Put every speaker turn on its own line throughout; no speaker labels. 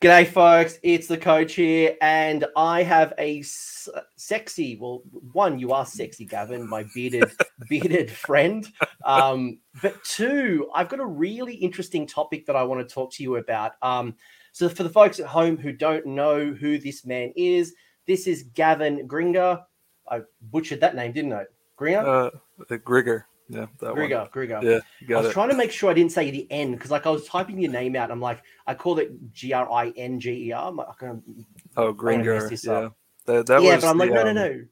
G'day, folks. It's the coach here, and I have a s- sexy. Well, one, you are sexy, Gavin, my bearded, bearded friend. Um, but two, I've got a really interesting topic that I want to talk to you about. Um, so, for the folks at home who don't know who this man is, this is Gavin Gringer. I butchered that name, didn't I? Gringer.
Uh, Grigger. Yeah, that
Grigger.
one. Yeah, you
I was
it.
trying to make sure I didn't say the N because, like, I was typing your name out. I'm like, I called it G R I N G E R. I'm like,
Oh, Gringer. Yeah,
up.
that, that
yeah,
was
but I'm like,
the,
no, no,
um,
no.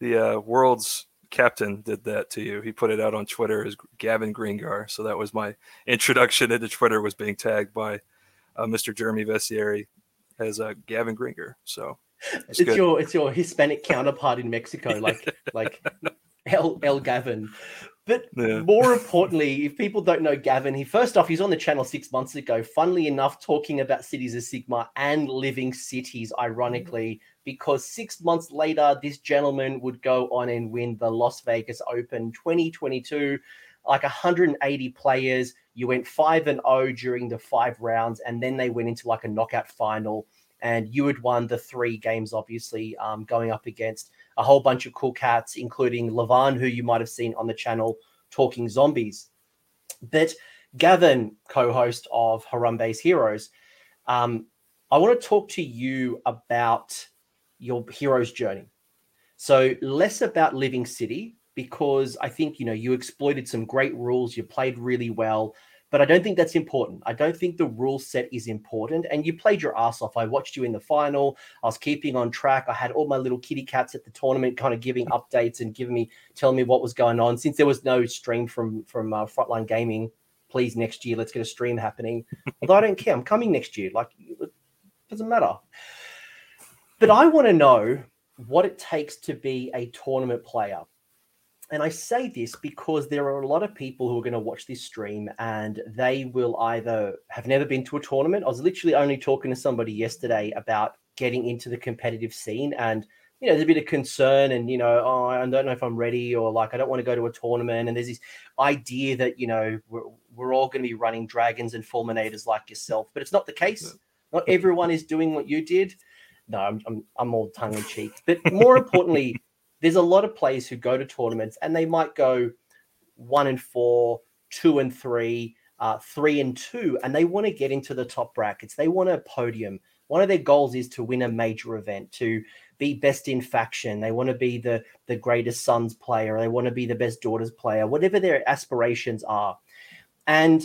The uh, world's captain did that to you. He put it out on Twitter as Gavin Greengar. So that was my introduction into Twitter. Was being tagged by uh, Mr. Jeremy Vessieri as uh, Gavin Gringer. So
It's,
good.
your it's your Hispanic counterpart in Mexico, like like El El Gavin. But
Yeah.
more importantly, if people don't know Gavin, he first off, he's on the channel six months ago. Funnily enough, talking about Cities of Sigmar and living cities, ironically, because six months later, this gentleman would go on and win the Las Vegas Open 2022. Like 180 players, you went five and zero during the five rounds, and then they went into like a knockout final. And you had won the three games, obviously, um, going up against a whole bunch of cool cats, including Levan, who you might have seen on the channel talking zombies. But Gavin, co-host of Harambe's Heroes, um, I want to talk to you about your hero's journey. So less about Living City because I think you know you exploited some great rules, you played really well, but I don't think that's important. I don't think the rule set is important, and you played your ass off. I watched you in the final. I was keeping on track. I had all my little kitty cats at the tournament, kind of giving updates and giving me, telling me what was going on. Since there was no stream from from uh, Frontline Gaming, please next year let's get a stream happening. Although I don't care, I'm coming next year. Like it doesn't matter. But I want to know what it takes to be a tournament player. And I say this because there are a lot of people who are going to watch this stream and they will either have never been to a tournament. I was literally only talking to somebody yesterday about getting into the competitive scene and you know, there's a bit of concern and you know, oh, I don't know if I'm ready or like I don't want to go to a tournament. And there's this idea that you know we're, we're all going to be running dragons and fulminators like yourself, but it's not the case. Not everyone is doing what you did. No, I'm I'm, I'm all tongue in cheek. But more importantly, there's a lot of players who go to tournaments and they might go one and four, two and three, uh, three and two, and they want to get into the top brackets. They want a podium. One of their goals is to win a major event, to be best in faction. They want to be the the greatest sons player. They want to be the best daughters player. Whatever their aspirations are, and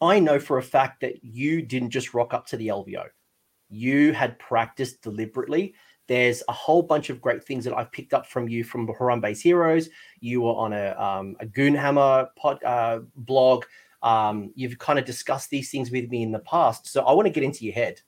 I know for a fact that you didn't just rock up to the LVO. You had practiced deliberately. There's a whole bunch of great things that I've picked up from you from Harambe's Heroes. You were on a, um, a Goonhammer pod, uh, blog. Um, you've kind of discussed these things with me in the past. So I want to get into your head.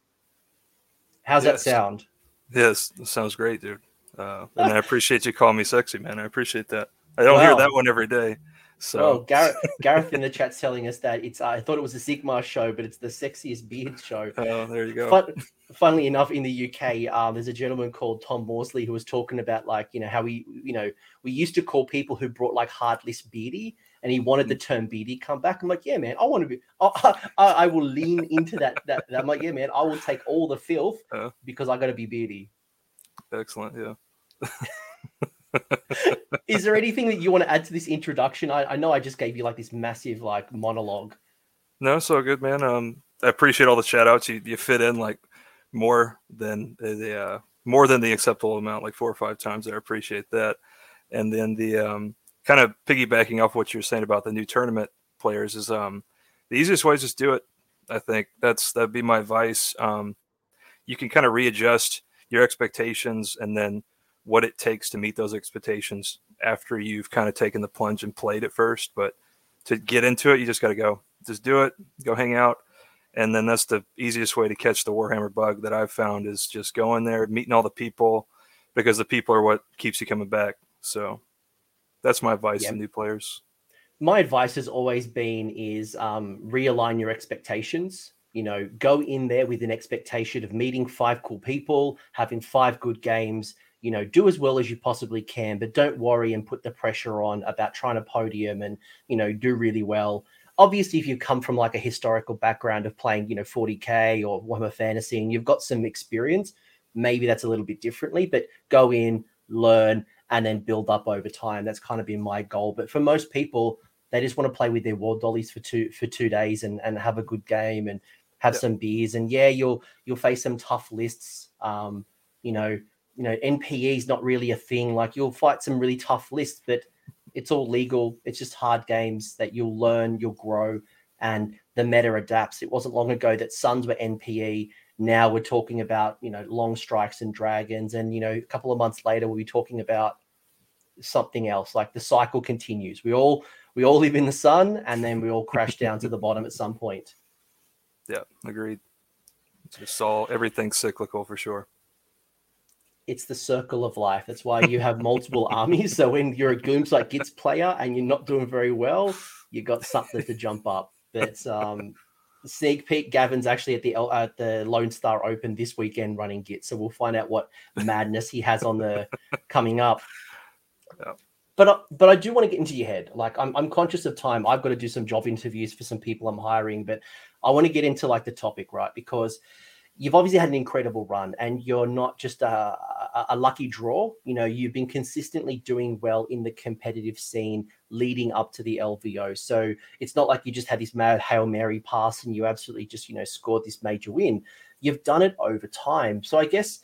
How's
Yes.
that sound?
yes, that sounds great, dude. Uh, and I appreciate you calling me sexy, man. I appreciate that. I don't
Wow.
hear that one every day. So
Well, Gareth, Gareth in the chat's telling us that it's. Uh, I thought it was a Sigma show, but it's the sexiest beard show.
oh, there you go.
Fun, funnily enough, in the UK, uh, there's a gentleman called Tom Morsley who was talking about like you know how we you know we used to call people who brought like hardless beardy, and he wanted the term beardy come back. I'm like, yeah, man, I want to be. I, I, I will lean into that, that. that. I'm like, yeah, man, I will take all the filth
Uh.
because I got to be beardy.
Excellent. Yeah.
Is there anything that you want to add to this introduction? I, I know I just gave you like this massive like monologue.
No, so good, man. Um, I appreciate all the shout outs. You, you fit in like more than the uh, more than the acceptable amount, like four or five times. I appreciate that. And then the um, kind of piggybacking off what you're saying about the new tournament players is um, the easiest way is just do it. I think that's that'd be my advice. Um, you can kind of readjust your expectations and then what it takes to meet those expectations after you've kind of taken the plunge and played it first. But to get into it, you just got to go. Just do it. Go hang out, and then that's the easiest way to catch the Warhammer bug that I've found is just going there, meeting all the people, because the people are what keeps you coming back. So that's my advice
Yep.
to new players.
my advice has always been is um, realign your expectations you know go in there with an expectation of meeting five cool people having five good games you know do as well as you possibly can but don't worry and put the pressure on about trying to podium and you know do really well. Obviously if you come from like a historical background of playing you know 40k or warhammer fantasy and you've got some experience maybe that's a little bit differently but go in learn and then build up over time. That's kind of been my goal. But for most people they just want to play with their war dollies for two for two days and, and have a good game and have yep. some beers. And yeah you'll you'll face some tough lists um you know you know npe is not really a thing like you'll fight some really tough lists but it's all legal. It's just hard games that you'll learn, you'll grow, and the meta adapts. It wasn't long ago that Sons were NPE. Now we're talking about you know long strikes and dragons, and you know a couple of months later we'll be talking about something else. Like the cycle continues. We all we all live in the sun, and then we all crash down to the bottom at some point.
Yeah, agreed. It's all everything's cyclical for sure
it's the circle of life. That's why you have multiple armies. So when you're a Gloomspite Gitz player and you're not doing very well, you got something to jump up. But um, sneak peek, Gavin's actually at the uh, the Lone Star Open this weekend running Git, so we'll find out what madness he has on the coming up. Yeah. But uh, but I do want to get into your head. Like I'm I'm conscious of time. I've got to do some job interviews for some people I'm hiring, but I want to get into like the topic, right? Because you've obviously had an incredible run and you're not just a, a, lucky draw. You know, you've been consistently doing well in the competitive scene leading up to the LVO. So it's not like you just had this mad Hail Mary pass and you absolutely just, you know, scored this major win. You've done it over time. So I guess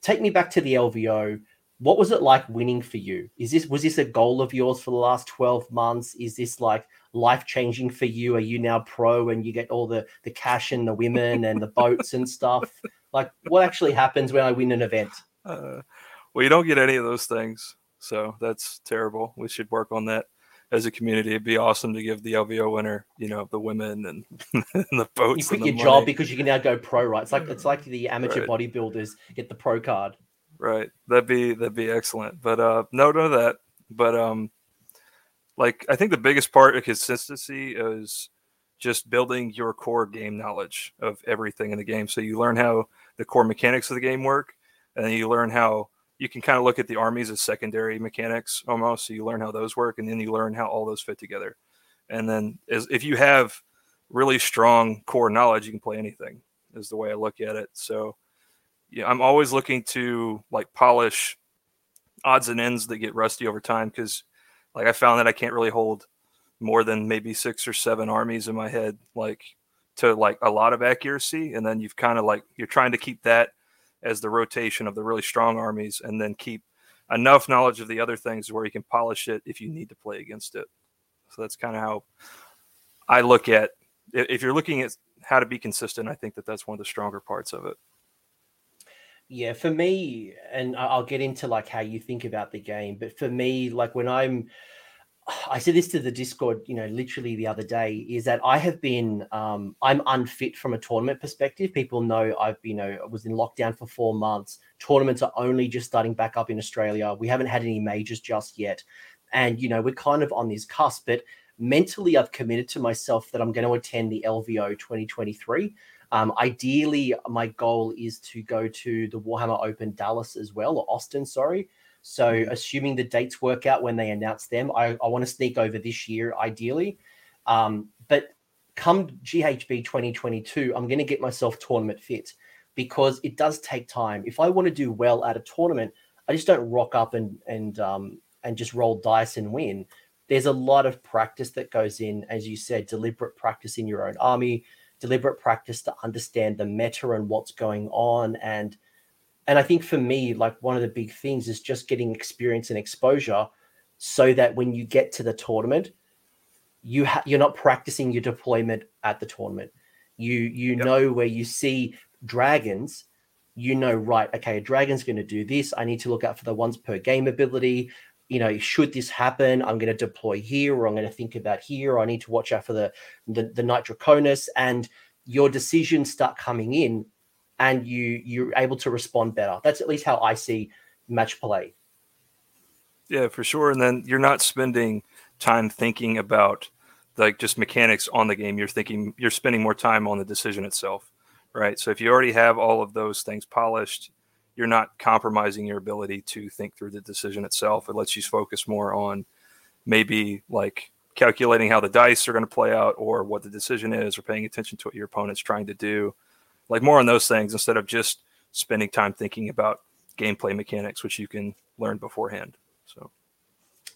take me back to the LVO what was it like winning for you? Is this was this a goal of yours for the last 12 months? Is this like life changing for you? Are you now pro and you get all the the cash and the women and the boats and stuff? Like what actually happens when I win an event?
Uh, well, you don't get any of those things. So that's terrible. We should work on that as a community. It'd be awesome to give the LVO winner, you know, the women and, and the boats.
You quit your
money.
job because you can now go pro, right? It's like it's like the amateur right. bodybuilders get the pro card
right. That'd be that'd be excellent. But uh, no, none of that. But um, like I think the biggest part of consistency is just building your core game knowledge of everything in the game. So you learn how the core mechanics of the game work, and then you learn how you can kind of look at the armies as secondary mechanics almost. So you learn how those work, and then you learn how all those fit together. And then as, if you have really strong core knowledge, you can play anything. Is the way I look at it. So yeah, I'm always looking to like polish odds and ends that get rusty over time because like I found that I can't really hold more than maybe six or seven armies in my head like to like a lot of accuracy and then you've kind of like you're trying to keep that as the rotation of the really strong armies and then keep enough knowledge of the other things where you can polish it if you need to play against it. So that's kind of how i look at if you're looking at how to be consistent i think that that's one of the stronger parts of it
yeah, for me, and I'll get into like how you think about the game, but for me, like when I'm, I said this to the Discord, you know, literally the other day, is that I have been, um, I'm unfit from a tournament perspective. People know I've, you know, was in lockdown for four months. Tournaments are only just starting back up in Australia. We haven't had any majors just yet, and you know, we're kind of on this cusp. But mentally, I've committed to myself that I'm going to attend the LVO 2023. Um, ideally, my goal is to go to the Warhammer Open Dallas as well, or Austin, sorry. So, mm-hmm. assuming the dates work out when they announce them, I, I want to sneak over this year, ideally. Um, but come GHB 2022, I'm going to get myself tournament fit because it does take time. If I want to do well at a tournament, I just don't rock up and and um, and just roll dice and win. There's a lot of practice that goes in, as you said, deliberate practice in your own army, deliberate practice to understand the meta and what's going on and and i think for me like one of the big things is just getting experience and exposure so that when you get to the tournament you ha- you're not practicing your deployment at the tournament you you yep. know where you see dragons you know right okay a dragon's going to do this i need to look out for the once per game ability you know, should this happen, I'm going to deploy here, or I'm going to think about here. Or I need to watch out for the the, the nitroconus, and your decisions start coming in, and you you're able to respond better. That's at least how I see match play.
Yeah, for sure. And then you're not spending time thinking about like just mechanics on the game. You're thinking you're spending more time on the decision itself, right? So if you already have all of those things polished, you're not compromising your ability to think through the decision itself. It lets you focus more on maybe like calculating how the dice are going to play out or what the decision is or paying attention to what your opponent's trying to do. Like more on those things instead of just spending time thinking about gameplay mechanics, which you can learn beforehand. So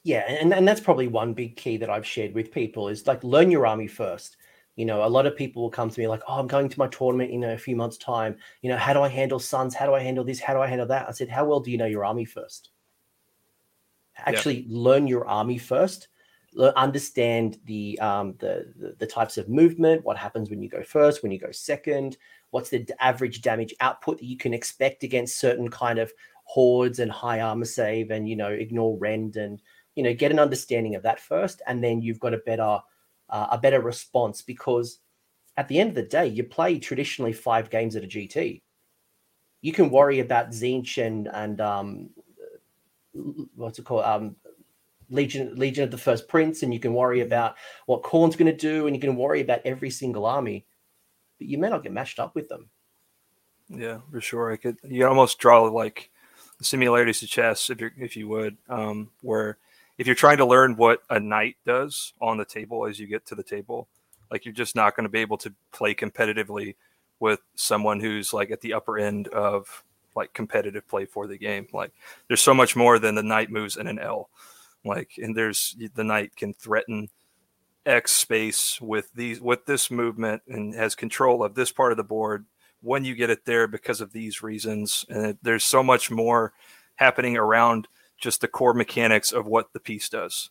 yeah, and, and that's probably one big key that I've shared with people is like learn your army first. You know, a lot of people will come to me like, "Oh, I'm going to my tournament in a few months' time. You know, how do I handle sons? How do I handle this? How do I handle that?" I said, "How well do you know your army first? Actually, yeah. learn your army first. Understand the, um, the the the types of movement. What happens when you go first? When you go second? What's the average damage output that you can expect against certain kind of hordes and high armor save? And you know, ignore rend and you know get an understanding of that first and then you've got a better uh, a better response because at the end of the day you play traditionally five games at a gt you can worry about Tzeentch and and um what's it called um legion legion of the first prince and you can worry about what Khorne's going to do and you can worry about every single army but you may not get matched up with them.
Yeah for sure. I could you almost draw like similarities to chess if you if you would um where if you're trying to learn what a knight does on the table as you get to the table, like you're just not going to be able to play competitively with someone who's like at the upper end of like competitive play for the game. Like there's so much more than the knight moves in an L. Like and there's the knight can threaten X space with these with this movement and has control of this part of the board when you get it there because of these reasons. And there's so much more happening around just the core mechanics of what the piece does.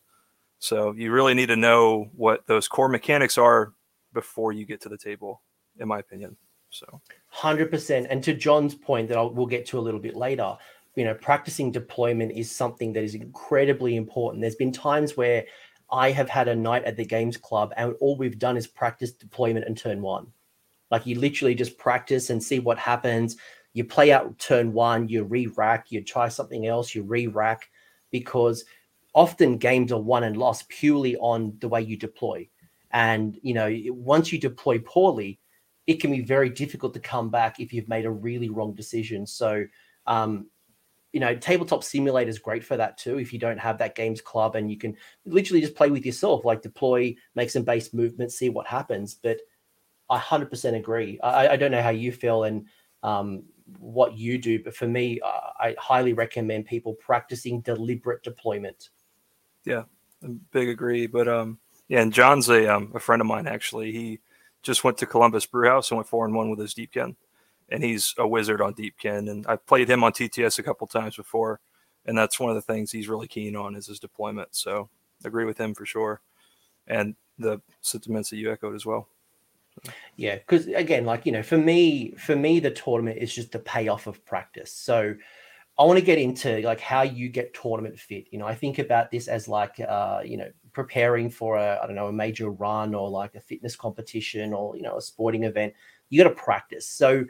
So you really need to know what those core mechanics are before you get to the table, in my opinion. So,
hundred percent. And to John's point that I'll, we'll get to a little bit later, you know, practicing deployment is something that is incredibly important. There's been times where I have had a night at the games club, and all we've done is practice deployment and turn one. Like you literally just practice and see what happens you play out turn one, you re-rack, you try something else, you re-rack, because often games are won and lost purely on the way you deploy. And you know, once you deploy poorly, it can be very difficult to come back if you've made a really wrong decision. So, um, you know, tabletop simulator is great for that too. If you don't have that games club and you can literally just play with yourself, like deploy, make some base movements, see what happens. But I 100% agree. I, I don't know how you feel, and um, what you do, but for me, uh, I highly recommend people practicing deliberate deployment.
Yeah, big agree. But um, yeah, and John's a um, a friend of mine actually. He just went to Columbus Brewhouse and went four and one with his Deepkin, and he's a wizard on Deepkin. And I've played him on TTS a couple times before, and that's one of the things he's really keen on is his deployment. So agree with him for sure, and the sentiments that you echoed as well.
Yeah, because again, like you know, for me, for me, the tournament is just the payoff of practice. So I want to get into like how you get tournament fit. You know, I think about this as like uh, you know, preparing for a I don't know a major run or like a fitness competition or you know a sporting event. You got to practice. So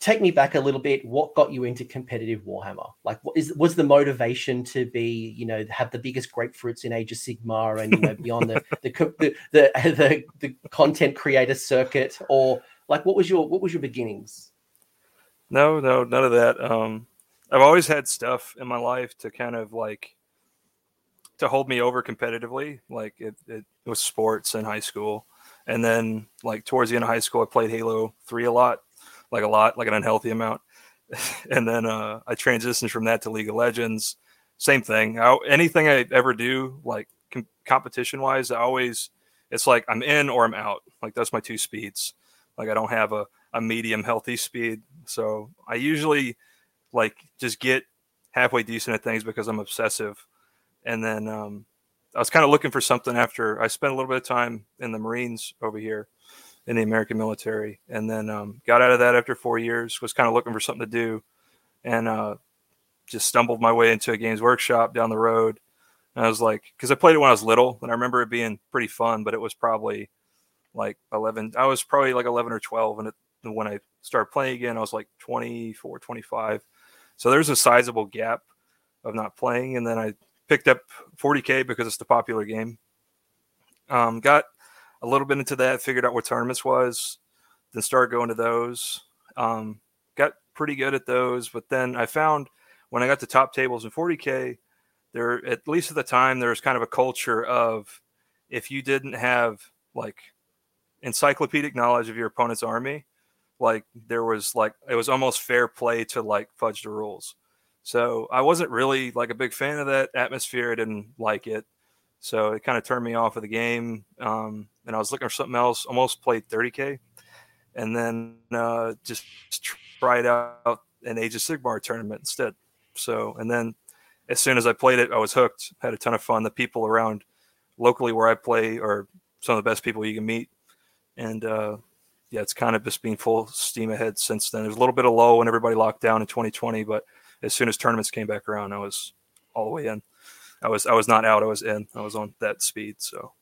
take me back a little bit. What got you into competitive Warhammer? Like, what is was the motivation to be, you know, have the biggest grapefruits in Age of Sigmar and you know beyond the the the, the the, the content creator circuit, or like what was your what was your beginnings?
No, no, none of that. Um, I've always had stuff in my life to kind of like to hold me over competitively. Like it, it was sports in high school. And then like towards the end of high school, I played Halo 3 a lot like a lot, like an unhealthy amount. and then uh, I transitioned from that to League of Legends. Same thing. I, anything I ever do, like com- competition wise, I always it's like I'm in or I'm out. Like that's my two speeds. Like I don't have a, a medium healthy speed. So I usually like just get halfway decent at things because I'm obsessive. And then um, I was kind of looking for something after I spent a little bit of time in the Marines over here in the American military, and then um, got out of that after four years. Was kind of looking for something to do, and uh, just stumbled my way into a Games Workshop down the road. And I was like, because I played it when I was little, and I remember it being pretty fun, but it was probably like 11. I was probably like 11 or 12, and it, when I started playing again, I was like 24, 25. So there's a sizable gap of not playing, and then I picked up 40k because it's the popular game. Um, got a little bit into that, figured out what tournaments was, then started going to those. Um, got pretty good at those, but then I found when I got to top tables in 40k, there at least at the time there was kind of a culture of if you didn't have like encyclopedic knowledge of your opponent's army, like there was like it was almost fair play to like fudge the rules. So I wasn't really like a big fan of that atmosphere. I didn't like it. So it kind of turned me off of the game. Um, and I was looking for something else. Almost played 30k, and then uh, just tried out an Age of Sigmar tournament instead. So and then as soon as I played it, I was hooked. Had a ton of fun. The people around locally where I play are some of the best people you can meet, and uh, yeah, it's kind of just been full steam ahead since then. There's a little bit of low when everybody locked down in 2020, but as soon as tournaments came back around, I was all the way in. I was I was not out. I was in. I was on that speed. So.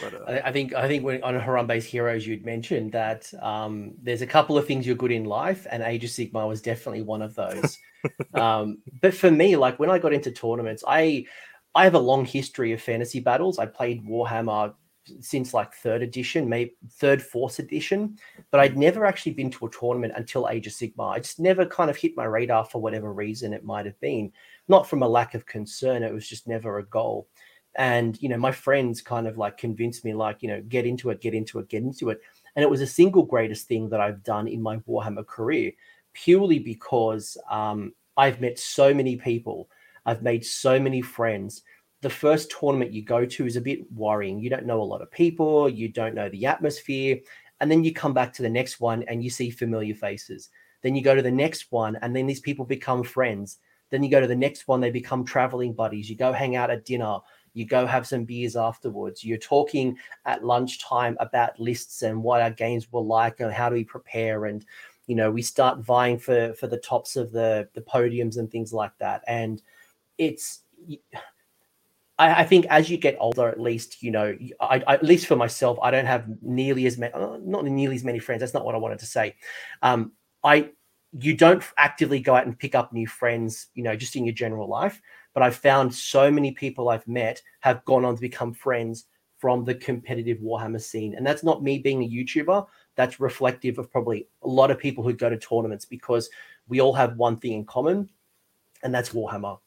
But, uh, I, I, think I think when on Harambe's Heroes you'd mentioned that um, there's a couple of things you're good in life, and Age of Sigmar was definitely one of those. um, but for me, like when I got into tournaments, I I have a long history of fantasy battles. I played Warhammer since like third edition, maybe third, fourth edition, but I'd never actually been to a tournament until Age of Sigmar. I just never kind of hit my radar for whatever reason it might have been. Not from a lack of concern, it was just never a goal. And you know, my friends kind of like convinced me, like, you know, get into it, get into it, get into it. And it was the single greatest thing that I've done in my Warhammer career, purely because um, I've met so many people, I've made so many friends the first tournament you go to is a bit worrying. You don't know a lot of people, you don't know the atmosphere. And then you come back to the next one and you see familiar faces. Then you go to the next one and then these people become friends. Then you go to the next one, they become traveling buddies. You go hang out at dinner, you go have some beers afterwards. You're talking at lunchtime about lists and what our games were like and how do we prepare. And, you know, we start vying for for the tops of the the podiums and things like that. And it's I, I, think as you get older, at least you know, I, I, at least for myself, I don't have nearly as many, uh, not nearly as many friends. That's not what I wanted to say. Um, I, you don't actively go out and pick up new friends, you know, just in your general life. But I've found so many people I've met have gone on to become friends from the competitive Warhammer scene, and that's not me being a YouTuber. That's reflective of probably a lot of people who go to tournaments because we all have one thing in common, and that's Warhammer.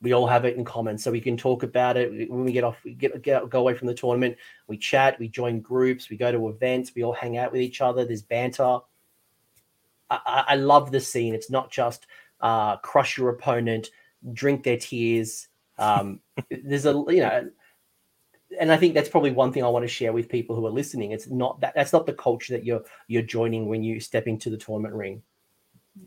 We all have it in common. So we can talk about it. When we get off we get, get go away from the tournament we chat we join groups we go to events we all hang out with each other there's banter. I, I love the scene. It's not just uh, crush your opponent drink their tears um, there's a you know and I think that's probably one thing I want to share with people who are listening. It's not that that's not the culture that you're you're joining when you step into the tournament ring.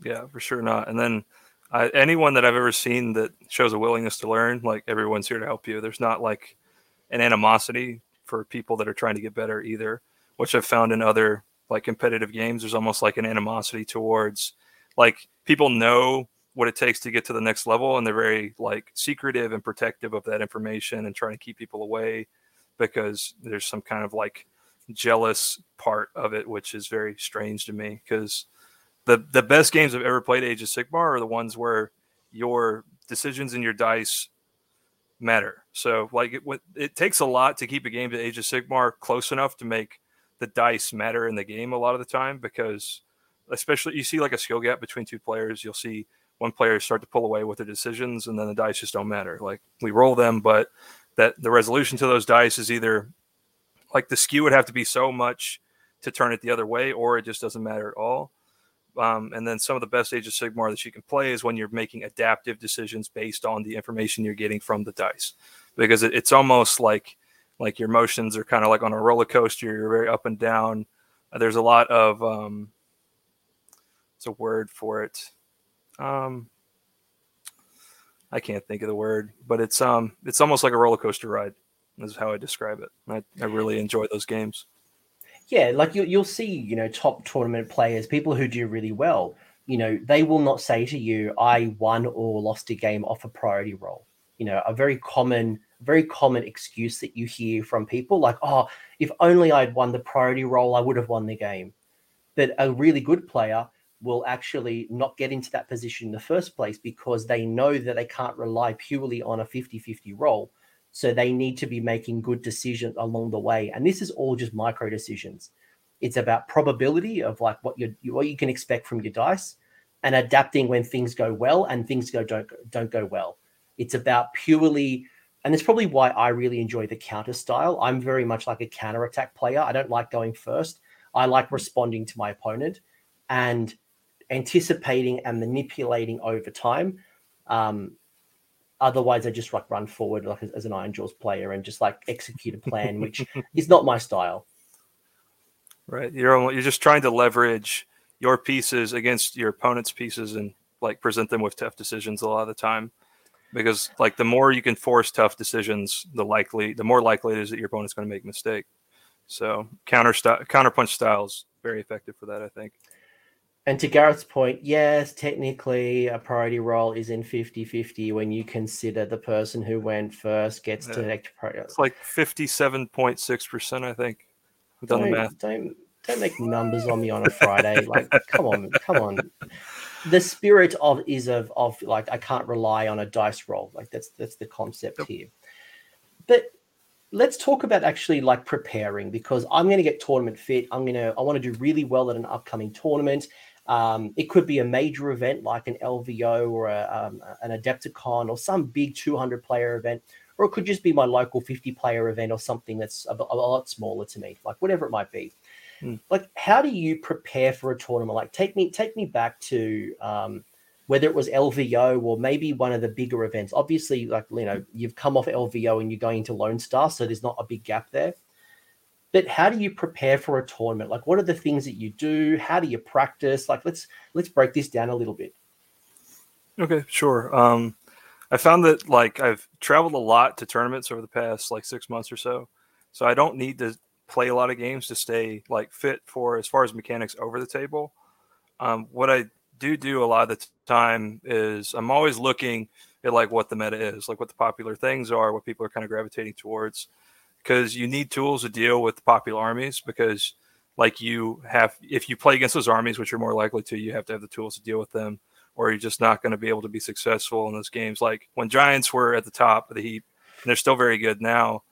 Yeah, for sure not. And then I, anyone that I've ever seen that shows a willingness to learn, like everyone's here to help you. There's not like an animosity for people that are trying to get better either, which I've found in other like competitive games. There's almost like an animosity towards like people know what it takes to get to the next level and they're very like secretive and protective of that information and trying to keep people away because there's some kind of like jealous part of it, which is very strange to me because the the best games I've ever played Age of Sigmar are the ones where your decisions and your dice matter. So like it, it takes a lot to keep a game to Age of Sigmar close enough to make the dice matter in the game a lot of the time because especially you see like a skill gap between two players, you'll see one player start to pull away with their decisions and then the dice just don't matter. Like we roll them, but that the resolution to those dice is either like the skew would have to be so much to turn it the other way or it just doesn't matter at all. Um, and then some of the best Age of Sigmar that you can play is when you're making adaptive decisions based on the information you're getting from the dice, because it, it's almost like like your motions are kind of like on a roller coaster. You're very up and down. There's a lot of um, it's a word for it. Um, I can't think of the word, but it's um it's almost like a roller coaster ride. Is how I describe it. I, I really enjoy those games
yeah, like you, you'll see, you know, top tournament players, people who do really well. You know, they will not say to you, "I won or lost a game off a priority roll." You know, a very common, very common excuse that you hear from people, like, "Oh, if only I'd won the priority roll, I would have won the game." But a really good player will actually not get into that position in the first place because they know that they can't rely purely on a 50-50 roll so they need to be making good decisions along the way. And this is all just micro decisions. It's about probability of like what you what you can expect from your dice and adapting when things go well and things go don't don't go well. It's about purely and it's probably why I really enjoy the counter style. I'm very much like a counter attack player. I don't like going first. I like responding to my opponent and anticipating and manipulating over time. Um, otherwise, I just like run forward like as, as an Ironjawz player and just like execute a plan, which is not my style.
Right. You're you're just trying to leverage your pieces against your opponent's pieces and like present them with tough decisions a lot of the time because like the more you can force tough decisions the likely the more likely it is that your opponent's going to make a mistake so counter style counterpunch style is very effective for that i think
and to gareth's point yes technically a priority roll is in 50-50 when you consider the person who went first gets yeah. to act
priority it's like 57.6% i think
i've done don't, the math don't don't make numbers on me on a friday like come on come on the spirit of is of of like I can't rely on a dice roll. Like that's that's the concept yep. here. But let's talk about actually like preparing because I'm going to get tournament fit. I'm going to I want to do really well at an upcoming tournament. Um, it could be a major event like an LVO or a, um, an Adepticon or some big 200 player event, or it could just be my local 50 player event or something that's a, a lot smaller to me, like whatever it might be. Mm. Like, how do you prepare for a tournament? Like, take me take me back to um, whether it was LVO or maybe one of the bigger events. Obviously, like you know, you've come off LVO and you're going to Lone Star, so there's not a big gap there. But how do you prepare for a tournament? Like, what are the things that you do? How do you practice? Like, let's let's break this down a little bit.
Okay, sure. Um, I found that like I've traveled a lot to tournaments over the past like six months or so, so I don't need to play a lot of games to stay like fit for as far as mechanics over the table. Um, what I do do a lot of the time is I'm always looking at like what the meta is, like what the popular things are, what people are kind of gravitating towards, because you need tools to deal with popular armies. Because like you have, if you play against those armies, which you're more likely to, you have to have the tools to deal with them, or you're just not going to be able to be successful in those games. Like when Giants were at the top of the heap, and they're still very good now.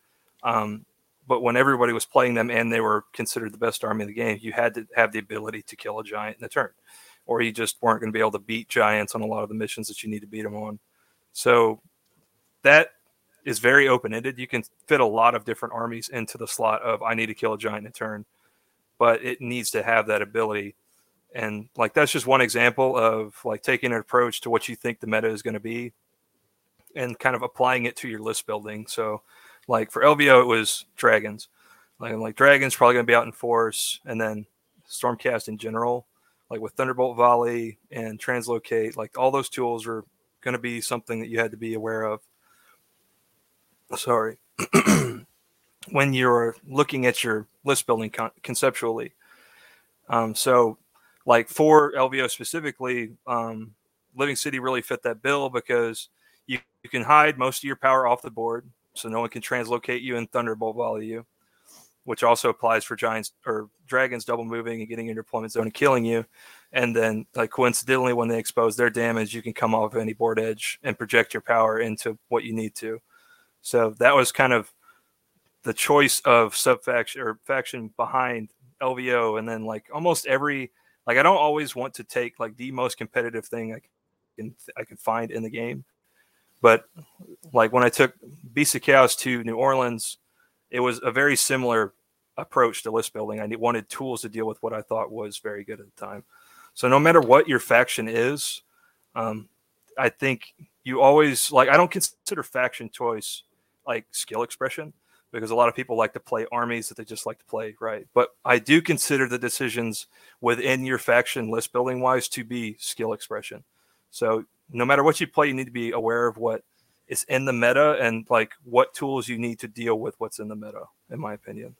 Um, but when everybody was playing them and they were considered the best army in the game, you had to have the ability to kill a giant in a turn, or you just weren't going to be able to beat giants on a lot of the missions that you need to beat them on. So that is very open ended. You can fit a lot of different armies into the slot of I need to kill a giant in turn, but it needs to have that ability. And like that's just one example of like taking an approach to what you think the meta is going to be and kind of applying it to your list building. So like for LVO, it was dragons. Like like dragons probably going to be out in force, and then Stormcast in general, like with Thunderbolt Volley and Translocate, like all those tools are going to be something that you had to be aware of. Sorry, when you're looking at your list building con- conceptually. Um, so, like for LVO specifically, um, Living City really fit that bill because you, you can hide most of your power off the board so no one can translocate you and thunderbolt volley you, which also applies for giants or dragons double moving and getting in your deployment zone and killing you. And then, like coincidentally, when they expose their damage, you can come off of any board edge and project your power into what you need to. So that was kind of the choice of sub faction or faction behind LVO, and then like almost every like I don't always want to take like the most competitive thing I can I can find in the game but like when I took Beast of Chaos to New Orleans, it was a very similar approach to list building. I wanted tools to deal with what I thought was very good at the time. So no matter what your faction is, um, I think you always like. I don't consider faction choice like skill expression because a lot of people like to play armies that they just like to play, right? But I do consider the decisions within your faction list building wise to be skill expression. So no matter what you play, you need to be aware of what is in the meta and like what tools you need to deal with what's in the meta, in my opinion.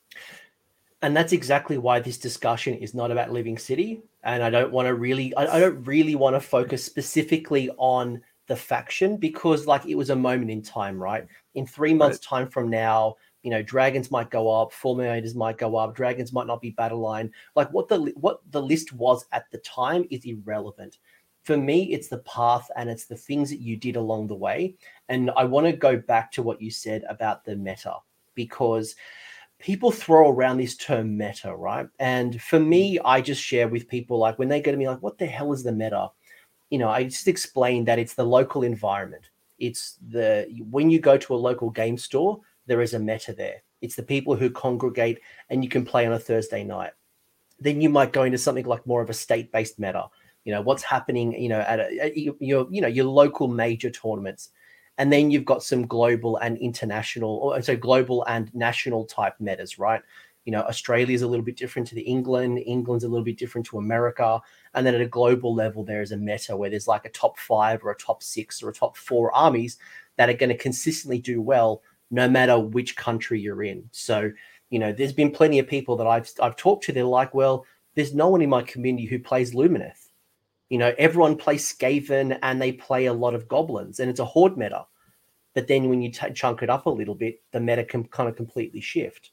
And that's exactly why this discussion is not about Living City. And I don't want to really, I, I don't really want to focus specifically on the faction because, like, it was a moment in time, right? In three months' right. time from now, you know, dragons might go up, fulminators might go up, dragons might not be battle line. Like what the what the list was at the time is irrelevant for me, it's the path and it's the things that you did along the way. And I want to go back to what you said about the meta because people throw around this term meta, right? And for me, mm. I just share with people like when they go to me, like, what the hell is the meta? You know, I just explained that it's the local environment. It's the when you go to a local game store, there is a meta there. It's the people who congregate and you can play on a Thursday night. Then you might go into something like more of a state-based meta. You know what's happening. You know at, a, at your you know your local major tournaments, and then you've got some global and international, or so global and national type metas, right? You know, Australia's a little bit different to the England. England's a little bit different to America. And then at a global level, there is a meta where there's like a top five or a top six or a top four armies that are going to consistently do well no matter which country you're in. So, you know, there's been plenty of people that I've I've talked to. They're like, well, there's no one in my community who plays Lumineth. You know, everyone plays Skaven and they play a lot of goblins, and it's a horde meta. But then when you t- chunk it up a little bit, the meta can kind of completely shift.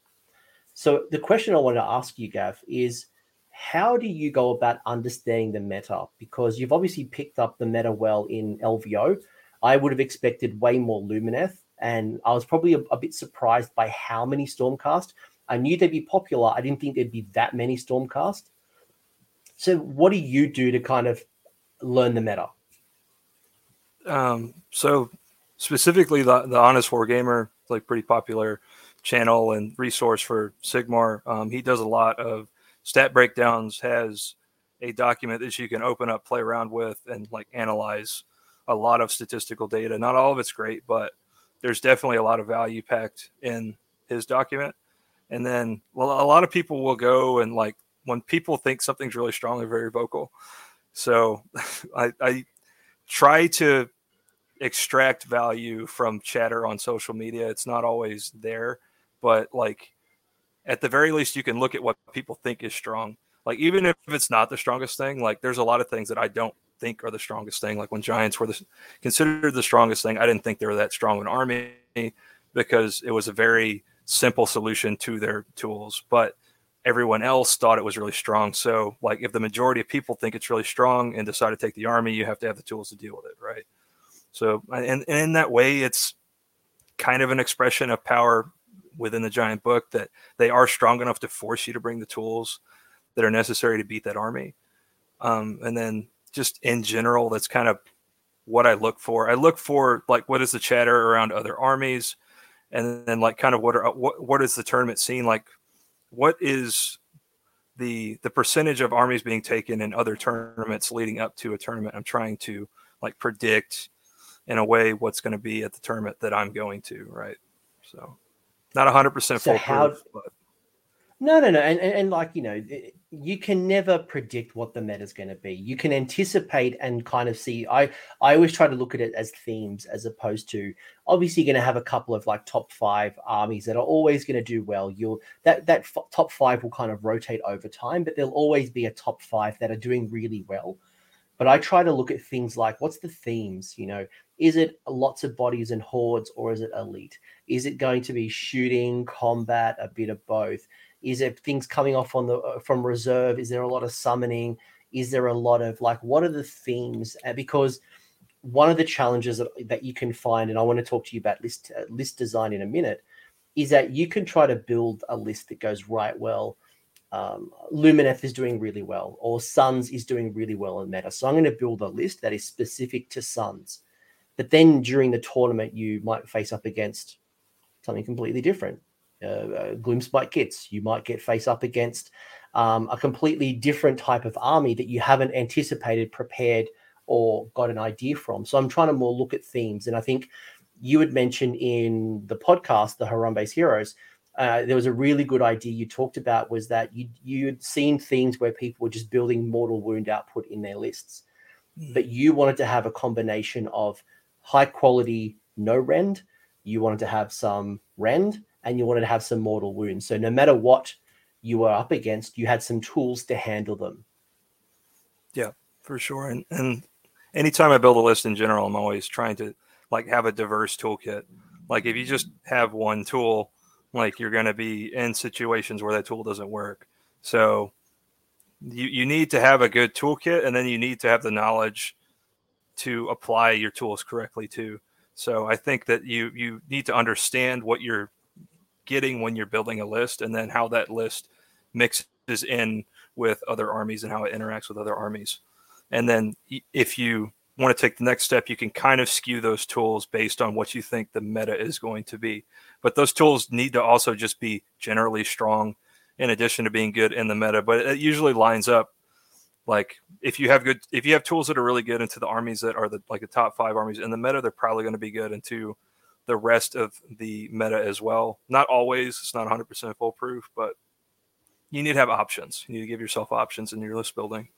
So the question I want to ask you, Gav, is how do you go about understanding the meta? Because you've obviously picked up the meta well in LVO. I would have expected way more Lumineth, and I was probably a, a bit surprised by how many Stormcast. I knew they'd be popular. I didn't think there'd be that many Stormcast. So, what do you do to kind of learn the meta?
Um, so, specifically, the, the Honest Wargamer, like pretty popular channel and resource for Sigmar. Um, he does a lot of stat breakdowns, has a document that you can open up, play around with, and like analyze a lot of statistical data. Not all of it's great, but there's definitely a lot of value packed in his document. And then, well, a lot of people will go and like when people think something's really strong, they're very vocal. So I, I try to extract value from chatter on social media. It's not always there but like at the very least you can look at what people think is strong. Like even if it's not the strongest thing like there's a lot of things that i don't think are the strongest thing. Like when giants were the, considered the strongest thing i didn't think they were that strong an army because it was a very simple solution to their tools but everyone else thought it was really strong. So like if the majority of people think it's really strong and decide to take the army you have to have the tools to deal with it right? So and, and in that way it's kind of an expression of power within the giant book that they are strong enough to force you to bring the tools that are necessary to beat that army. Um, and then just in general, that's kind of what I look for. I look for like what is the chatter around other armies, and then like kind of what are what what is the tournament scene like? What is the the percentage of armies being taken in other tournaments leading up to a tournament? I'm trying to like predict in a way what's going to be at the tournament that I'm going to, right? So not 100% so how, but.
No, no, no. And, and, and, like, you know, you can never predict what the meta is going to be. You can anticipate and kind of see. I, I always try to look at it as themes as opposed to obviously going to have a couple of like top five armies that are always going to do well. You'll that, that f- top five will kind of rotate over time, but there'll always be a top five that are doing really well. But I try to look at things like what's the themes, you know, is it lots of bodies and hordes or is it elite? Is it going to be shooting, combat, a bit of both? Is it things coming off on the uh, from reserve? Is there a lot of summoning? Is there a lot of like what are the themes? Uh, because one of the challenges that, that you can find, and I want to talk to you about list uh, list design in a minute, is that you can try to build a list that goes right well. Um, Lumineth is doing really well, or Sons is doing really well in meta. So I'm going to build a list that is specific to Sons. But then during the tournament, you might face up against something completely different. Uh, uh, Gloomspite Gitz. You might get face up against um, a completely different type of army that you haven't anticipated, prepared, or got an idea from. So I'm trying to more look at themes. And I think you had mentioned in the podcast, the Harambe's Heroes, uh, there was a really good idea you talked about was that you you'd seen themes where people were just building mortal wound output in their lists, mm. but you wanted to have a combination of high quality no rend you wanted to have some rend and you wanted to have some mortal wounds. So no matter what you were up against, you had some tools to handle them.
Yeah, for sure. And and anytime I build a list in general, I'm always trying to like have a diverse toolkit. Like if you just have one tool, like you're going to be in situations where that tool doesn't work. So you, you need to have a good toolkit and then you need to have the knowledge to apply your tools correctly too. So I think that you you need to understand what you're getting when you're building a list, and then how that list mixes in with other armies and how it interacts with other armies. And then if you want to take the next step, you can kind of skew those tools based on what you think the meta is going to be. But those tools need to also just be generally strong in addition to being good in the meta. But it usually lines up like if you have good if you have tools that are really good into the armies that are the like the top five armies in the meta, they're probably going to be good into the rest of the meta as well. Not always, it's not 100% foolproof, but you need to have options. You need to give yourself options in your list building.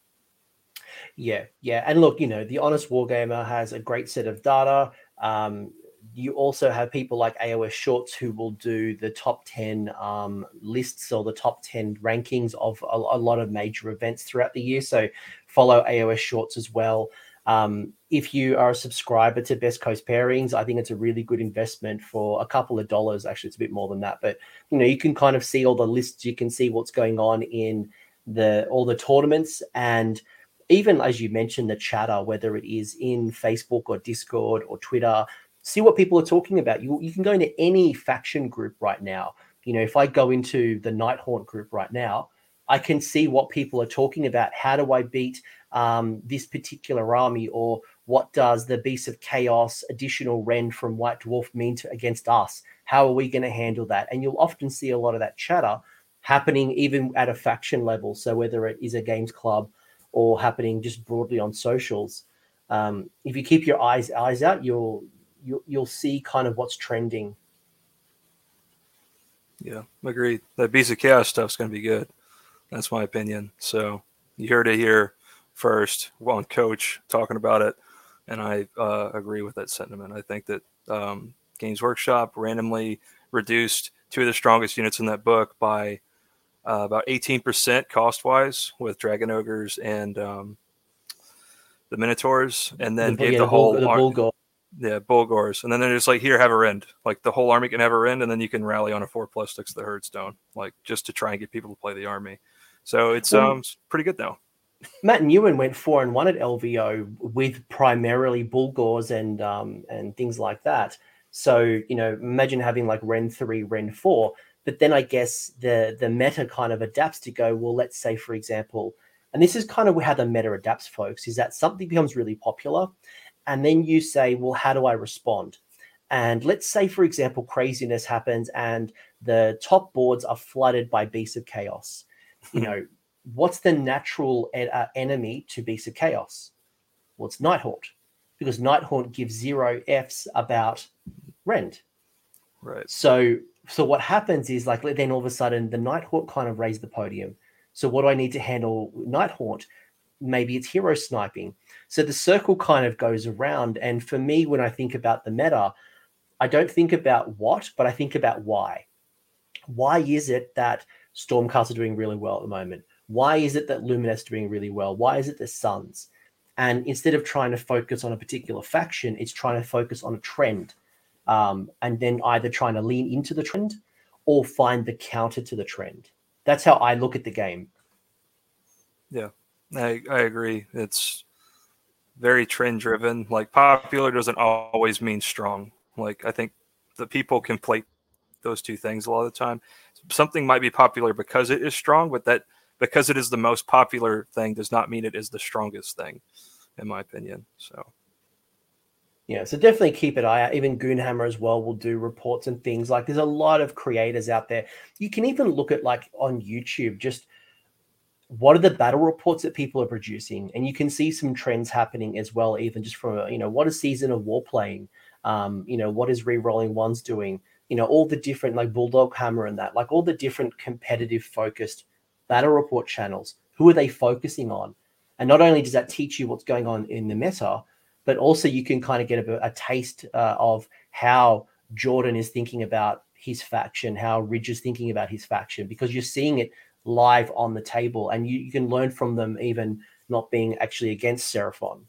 Yeah, yeah. And look, you know, the Honest Wargamer has a great set of data. Um, you also have people like AOS Shorts who will do the top 10 um, lists or the top 10 rankings of a, a, lot of major events throughout the year. So follow AOS Shorts as well. Um, if you are a subscriber to Best Coast Pairings, I think it's a really good investment for a couple of dollars. Actually, it's a bit more than that, but you know, you can kind of see all the lists. You can see what's going on in the all the tournaments and even as you mentioned the chatter whether it is in facebook or discord or twitter see what people are talking about. You, you can go into any faction group right now. You know, if I go into the Nighthaunt group right now, I can see what people are talking about. How do I beat um, this particular army, or what does the Beast of Chaos additional Rend from White Dwarf mean to, against us? How are we going to handle that? And you'll often see a lot of that chatter happening even at a faction level. So whether it is a games club or happening just broadly on socials, um, if you keep your eyes eyes out, you'll you'll you'll see kind of what's trending.
Yeah, agreed. That Beast of Chaos stuff's going to be good. That's my opinion. So you heard it here first on Coach talking about it, and I uh, agree with that sentiment. I think that um, Games Workshop randomly reduced two of the strongest units in that book by uh, about 18% cost wise with Dragon Ogres and um, the Minotaurs, and then the, gave yeah, the, whole
the
yeah, Bullgors. And then they're just like, here, have a rend. Like the whole army can have a rend, and then you can rally on a four plus sticks the Herdstone, like just to try and get people to play the army. So it's well, um pretty good though.
Matt Newen went four and one at LVO with primarily Bullgors and um and things like that. So, you know, imagine having like Ren three, Ren four. But then I guess the the meta kind of adapts to go, well, let's say, for example, and this is kind of how the meta adapts, folks, is that something becomes really popular and then you say, well, how do I respond? And let's say, for example, craziness happens and the top boards are flooded by Beasts of Chaos. You know, what's the natural en- uh, enemy to Beasts of Chaos? Well, it's Nighthaunt, because Nighthaunt gives zero Fs about Rend.
Right.
So, so what happens is like then all of a sudden the Nighthaunt kind of raised the podium. So what do I need to handle Nighthaunt? maybe it's hero sniping. So the circle kind of goes around. And for me, when I think about the meta, I don't think about what, but I think about why. Why is it that Stormcast are doing really well at the moment? Why is it that Lumineth doing really well? Why is it the Sons? And instead of trying to focus on a particular faction, it's trying to focus on a trend. Um, and then either trying to lean into the trend or find the counter to the trend. That's how I look at the game.
Yeah, I, I agree. It's very trend driven. Like popular doesn't always mean strong. Like I think the people can play those two things a lot of the time. Something might be popular because it is strong, but that because it is the most popular thing does not mean it is the strongest thing, in my opinion. So
yeah, so definitely keep an eye out. Even Goonhammer as well will do reports and things. Like there's a lot of creators out there. You can even look at like on YouTube, just what are the battle reports that people are producing and you can see some trends happening as well even just from you know what is season of war playing um you know what is re-rolling ones doing you know all the different like bulldog hammer and that like all the different competitive focused battle report channels who are they focusing on and not only does that teach you what's going on in the meta but also you can kind of get a, a taste uh, of how jordan is thinking about his faction how ridge is thinking about his faction because you're seeing it live on the table, and you, you can learn from them even not being actually against Seraphon.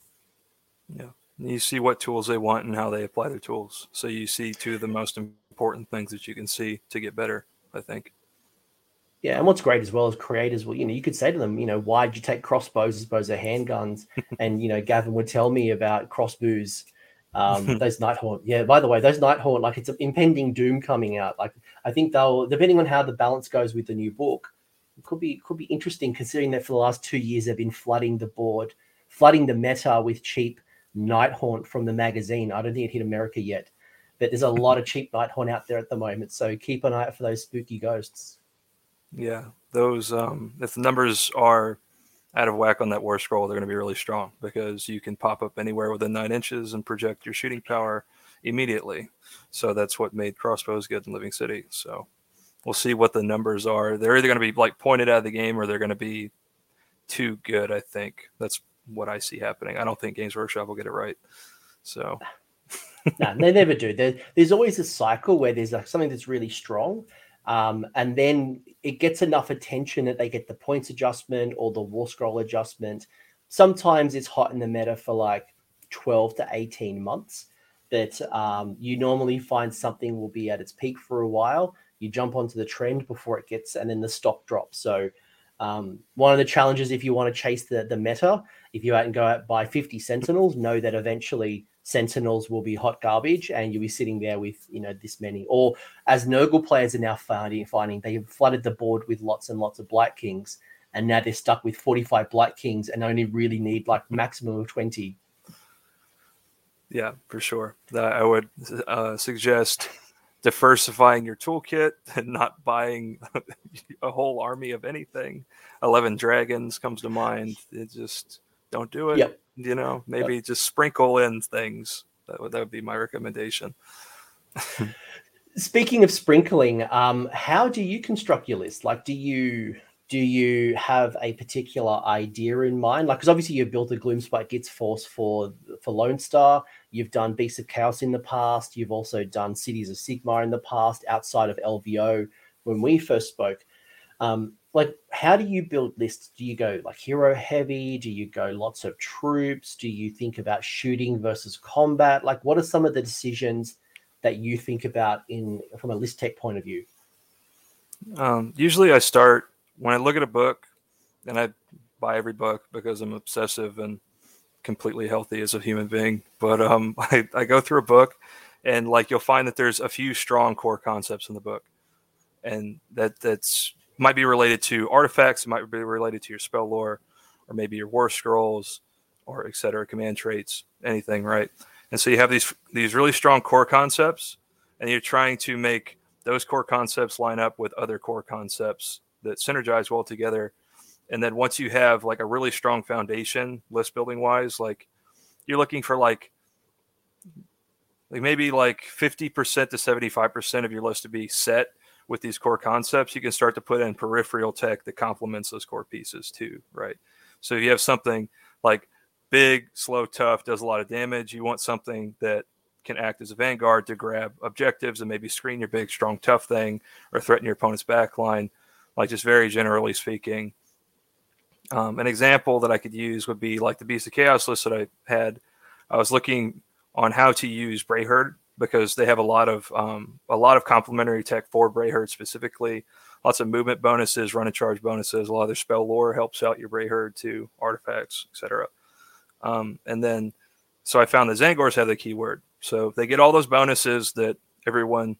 Yeah, you see what tools they want and how they apply their tools. So you see two of the most important things that you can see to get better. I think.
Yeah, and what's great as well as creators, well, you know, you could say to them, you know, why did you take crossbows as opposed to handguns? and you know, Gavin would tell me about crossbows, um, those Nighthaunt. Yeah, by the way, those Nighthaunt, like it's an impending doom coming out. Like I think they'll, depending on how the balance goes with the new book, it could be could be interesting considering that for the last two years they've been flooding the board, flooding the meta with cheap Nighthaunt from the magazine. I don't think it hit America yet, but there's a lot of cheap Nighthaunt out there at the moment. So keep an eye out for those spooky ghosts.
Yeah, those um, if the numbers are out of whack on that war scroll, they're going to be really strong because you can pop up anywhere within nine inches and project your shooting power immediately. So that's what made crossbows good in Living City. So we'll see what the numbers are. They're either going to be like pointed out of the game or they're going to be too good. I think that's what I see happening. I don't think Games Workshop will get it right. So.
no, they never do. There, there's always a cycle where there's like something that's really strong, um, and then it gets enough attention that they get the points adjustment or the war scroll adjustment. Sometimes it's hot in the meta for like 12 to 18 months. That um, you normally find something will be at its peak for a while. You jump onto the trend before it gets, and then the stock drops. So um, one of the challenges, if you want to chase the, the meta, if you out and go out buy 50 Sentinels, know that eventually Sentinels will be hot garbage, and you'll be sitting there with you know this many. Or as Nurgle players are now finding, finding they have flooded the board with lots and lots of Blight Kings, and now they're stuck with 45 Blight Kings and only really need like maximum of 20.
Yeah, for sure. That I would uh, suggest diversifying your toolkit and not buying a whole army of anything. Eleven Dragons comes to mind. It just don't do it.
Yep.
You know, maybe yep. just sprinkle in things. That would that would be my recommendation.
Speaking of sprinkling, um, how do you construct your list? Like, do you do you have a particular idea in mind? Like, because obviously you've built a Gloomspite Gitz Force for for Lone Star. You've done Beasts of Chaos in the past. You've also done Cities of Sigmar in the past, outside of LVO when we first spoke. Um, like how do you build lists? Do you go like hero heavy? Do you go lots of troops? Do you think about shooting versus combat? Like what are some of the decisions that you think about in from a list tech point of view?
Um, usually i start when i look at a book and i buy every book because i'm obsessive and completely healthy as a human being. But um, I, I go through a book and like you'll find that there's a few strong core concepts in the book. And that that's might be related to artifacts, it might be related to your spell lore, or maybe your war scrolls, or etc. Command traits, anything, right? And so you have these these really strong core concepts, and you're trying to make those core concepts line up with other core concepts that synergize well together. And then once you have like a really strong foundation, list building wise, like you're looking for like like maybe like 50% to 75% of your list to be set with these core concepts, you can start to put in peripheral tech that complements those core pieces too, right? So you have something like big, slow, tough, does a lot of damage, you want something that can act as a vanguard to grab objectives and maybe screen your big, strong, tough thing or threaten your opponent's backline. Like just very generally speaking. Um, an example that I could use would be like the Beast of Chaos list that I had. I was looking on how to use Brayherd because they have a lot of um, a lot of complementary tech for Brayherd specifically. Lots of movement bonuses, run and charge bonuses. A lot of their spell lore helps out your Brayherd to artifacts, etc. Um, and then, so I found the Tzaangors have the keyword. So they get all those bonuses that everyone,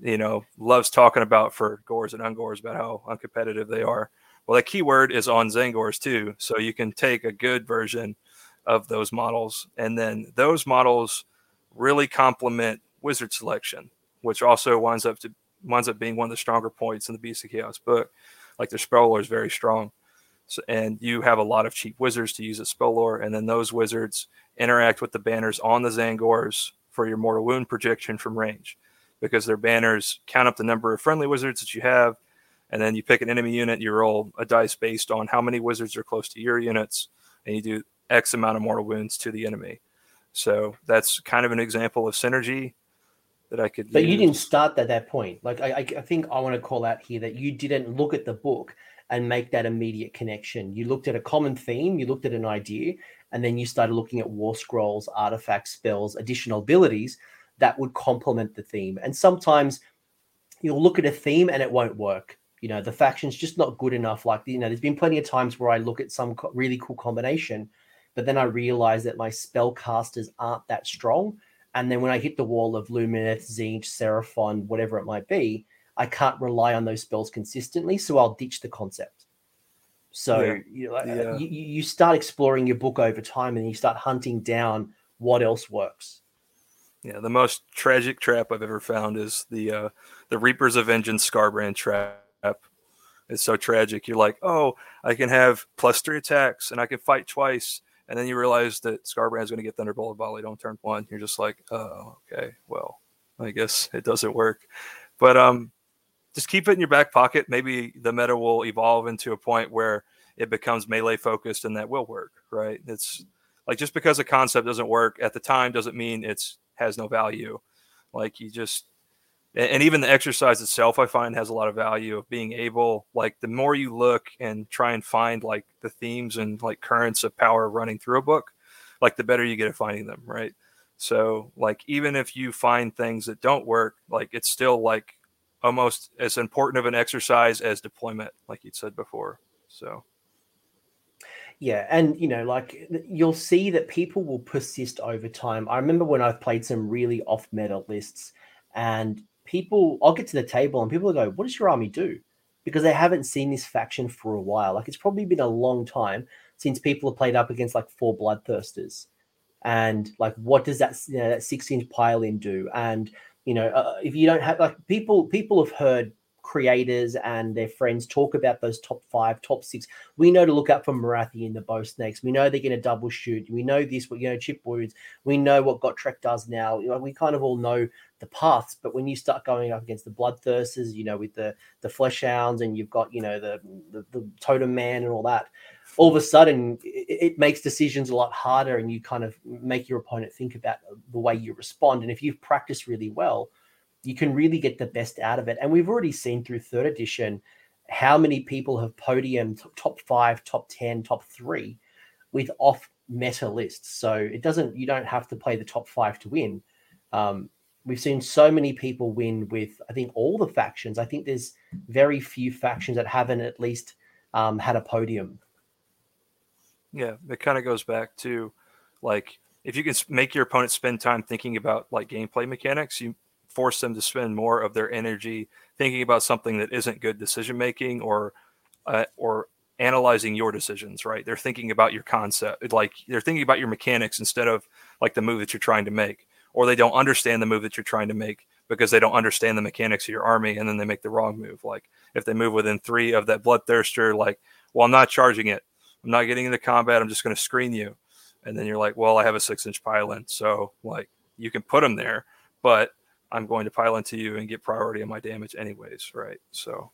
you know, loves talking about for gors and ungors about how uncompetitive they are. Well, that keyword is on Tzaangors too. So you can take a good version of those models, and then those models really complement wizard selection, which also winds up to winds up being one of the stronger points in the Beast of Chaos book. Like their spell lore is very strong. So, and you have a lot of cheap wizards to use as spell lore, and then those wizards interact with the banners on the Tzaangors for your mortal wound projection from range, because their banners count up the number of friendly wizards that you have, and then you pick an enemy unit, you roll a dice based on how many wizards are close to your units, and you do X amount of mortal wounds to the enemy. So that's kind of an example of synergy that I could.
But use. you didn't start at that point. Like I, I think I want to call out here that you didn't look at the book and make that immediate connection. You looked at a common theme, you looked at an idea, and then you started looking at war scrolls, artifacts, spells, additional abilities that would complement the theme. And sometimes you'll look at a theme and it won't work. You know, the faction's just not good enough. Like, you know, there's been plenty of times where I look at some really cool combination but then I realized that my spellcasters aren't that strong. And then when I hit the wall of Lumineth, Tzeentch, Seraphon, whatever it might be, I can't rely on those spells consistently. So I'll ditch the concept. So yeah. You, know, yeah. you, you start exploring your book over time and you start hunting down what else works.
Yeah, the most tragic trap I've ever found is the uh, the Reapers of Vengeance Skarbrand trap. It's so tragic. You're like, oh, I can have plus three attacks and I can fight twice, and then you realize that Skarbrand's going to get Thunderbolt volley on turn one. You're just like, oh, okay, well, I guess it doesn't work. But um, just keep it in your back pocket. Maybe the meta will evolve into a point where it becomes melee focused, and that will work, right? It's like just because a concept doesn't work at the time doesn't mean it's has no value. Like you just and even the exercise itself i find has a lot of value of being able like the more you look and try and find like the themes and like currents of power running through a book like the better you get at finding them right so like even if you find things that don't work like it's still like almost as important of an exercise as deployment like you said before so
yeah, and you know, like you'll see that people will persist over time. I remember when I've played some really off meta lists, and people, I'll get to the table and people go, "What does your army do?" Because they haven't seen this faction for a while. Like it's probably been a long time since people have played up against like four bloodthirsters, and like what does that you know, that six inch pile in do? And you know, uh, if you don't have like people, people have heard creators and their friends talk about those top five, top six. We know to look out for Morathi and the Bow Snakes. We know they're going to double shoot. We know this, you know, chip wounds. We know what Gotrek does now. We kind of all know the paths, but when you start going up against the Bloodthirsters, you know, with the the flesh hounds and you've got, you know, the, the, the Totem Man and all that, all of a sudden it, it makes decisions a lot harder and you kind of make your opponent think about the way you respond. And if you've practiced really well, you can really get the best out of it. And we've already seen through third edition how many people have podiumed top five, top 10, top three with off meta lists. So it doesn't, you don't have to play the top five to win. Um, we've seen so many people win with, I think, all the factions. I think there's very few factions that haven't at least um, had a podium.
Yeah, it kind of goes back to like if you can make your opponent spend time thinking about like gameplay mechanics, you force them to spend more of their energy thinking about something that isn't good decision making or uh, or analyzing your decisions right? They're thinking about your concept like they're thinking about your mechanics instead of like the move that you're trying to make. Or they don't understand the move that you're trying to make because they don't understand the mechanics of your army and then they make the wrong move. Like if they move within three of that bloodthirster like well i'm not charging it. I'm not getting into combat. I'm just going to screen you. And then you're like well i have a six inch pile in so like you can put them there. But I'm going to pile into you and get priority on my damage anyways, right? So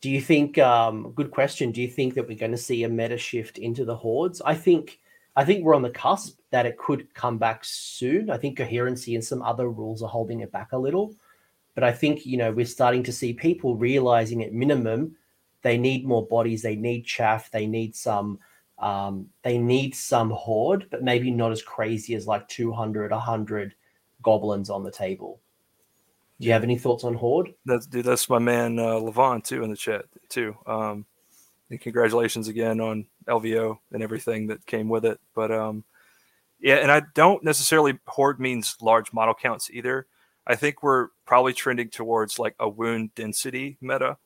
do you think um good question, do you think that we're going to see a meta shift into the hordes? I think I think we're on the cusp that it could come back soon. I think coherency and some other rules are holding it back a little. But I think, you know, we're starting to see people realizing at minimum they need more bodies, they need chaff, they need some um, they need some horde, but maybe not as crazy as like 200, 100 goblins on the table. Do you have any thoughts on Horde?
That's dude, that's my man uh, Levon too in the chat too. Um, and congratulations again on LVO and everything that came with it. But um, yeah, and I don't necessarily Horde means large model counts either. I think we're probably trending towards like a wound density meta.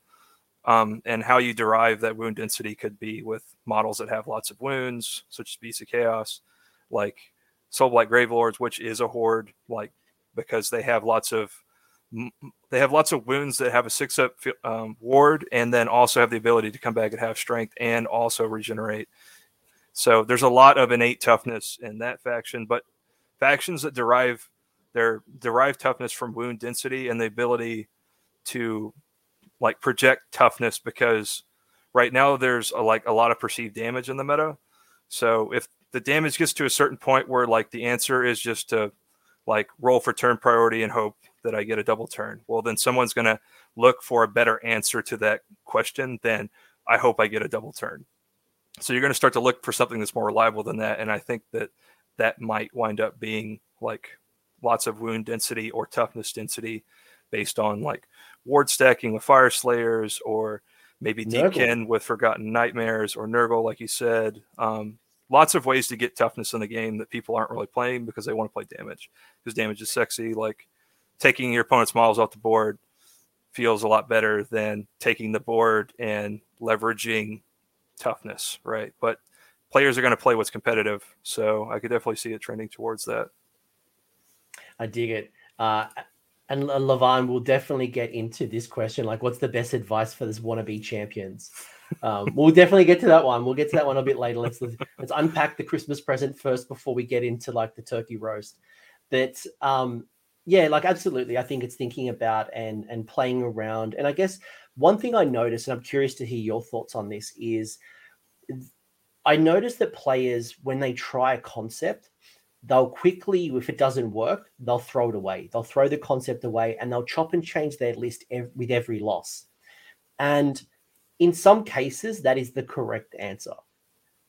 Um, and how you derive that wound density could be with models that have lots of wounds, such as Beasts of Chaos, like Soulblight Gravelords, which is a horde, like because they have lots of they have lots of wounds that have a six up um, ward, and then also have the ability to come back and have strength and also regenerate. So there's a lot of innate toughness in that faction, but factions that derive their derive toughness from wound density and the ability to like project toughness because right now there's a, like a lot of perceived damage in the meta. So if the damage gets to a certain point where like the answer is just to like roll for turn priority and hope that I get a double turn. Well, then someone's going to look for a better answer to that question than I hope I get a double turn. So you're going to start to look for something that's more reliable than that. And I think that that might wind up being like lots of wound density or toughness density based on like ward stacking with Fyreslayers or maybe Deepkin with Forgotten Nightmares or Nurgle, like you said. Um, lots of ways to get toughness in the game that people aren't really playing because they want to play damage because damage is sexy. Like taking your opponent's models off the board feels a lot better than taking the board and leveraging toughness, right? But players are going to play what's competitive. So I could definitely see it trending towards that.
I dig it. Uh, and Levan will definitely get into this question like, what's the best advice for this wannabe champions? Um, we'll definitely get to that one. We'll get to that one a bit later. Let's let's unpack the Christmas present first before we get into like the turkey roast. That um, yeah, like absolutely, I think it's thinking about and and playing around. And I guess one thing I noticed, and I'm curious to hear your thoughts on this, is I noticed that players when they try a concept, they'll quickly, if it doesn't work, they'll throw it away. They'll throw the concept away and they'll chop and change their list ev- with every loss. And in some cases, that is the correct answer.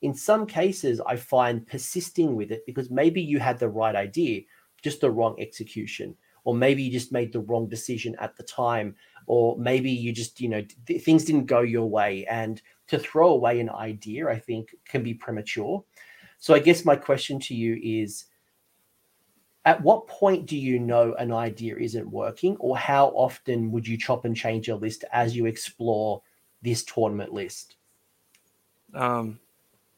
In some cases, I find persisting with it because maybe you had the right idea, just the wrong execution, or maybe you just made the wrong decision at the time, or maybe you just, you know, th- things didn't go your way. And to throw away an idea, I think, can be premature. So I guess my question to you is at what point do you know an idea isn't working, or how often would you chop and change your list as you explore this tournament list?
Um,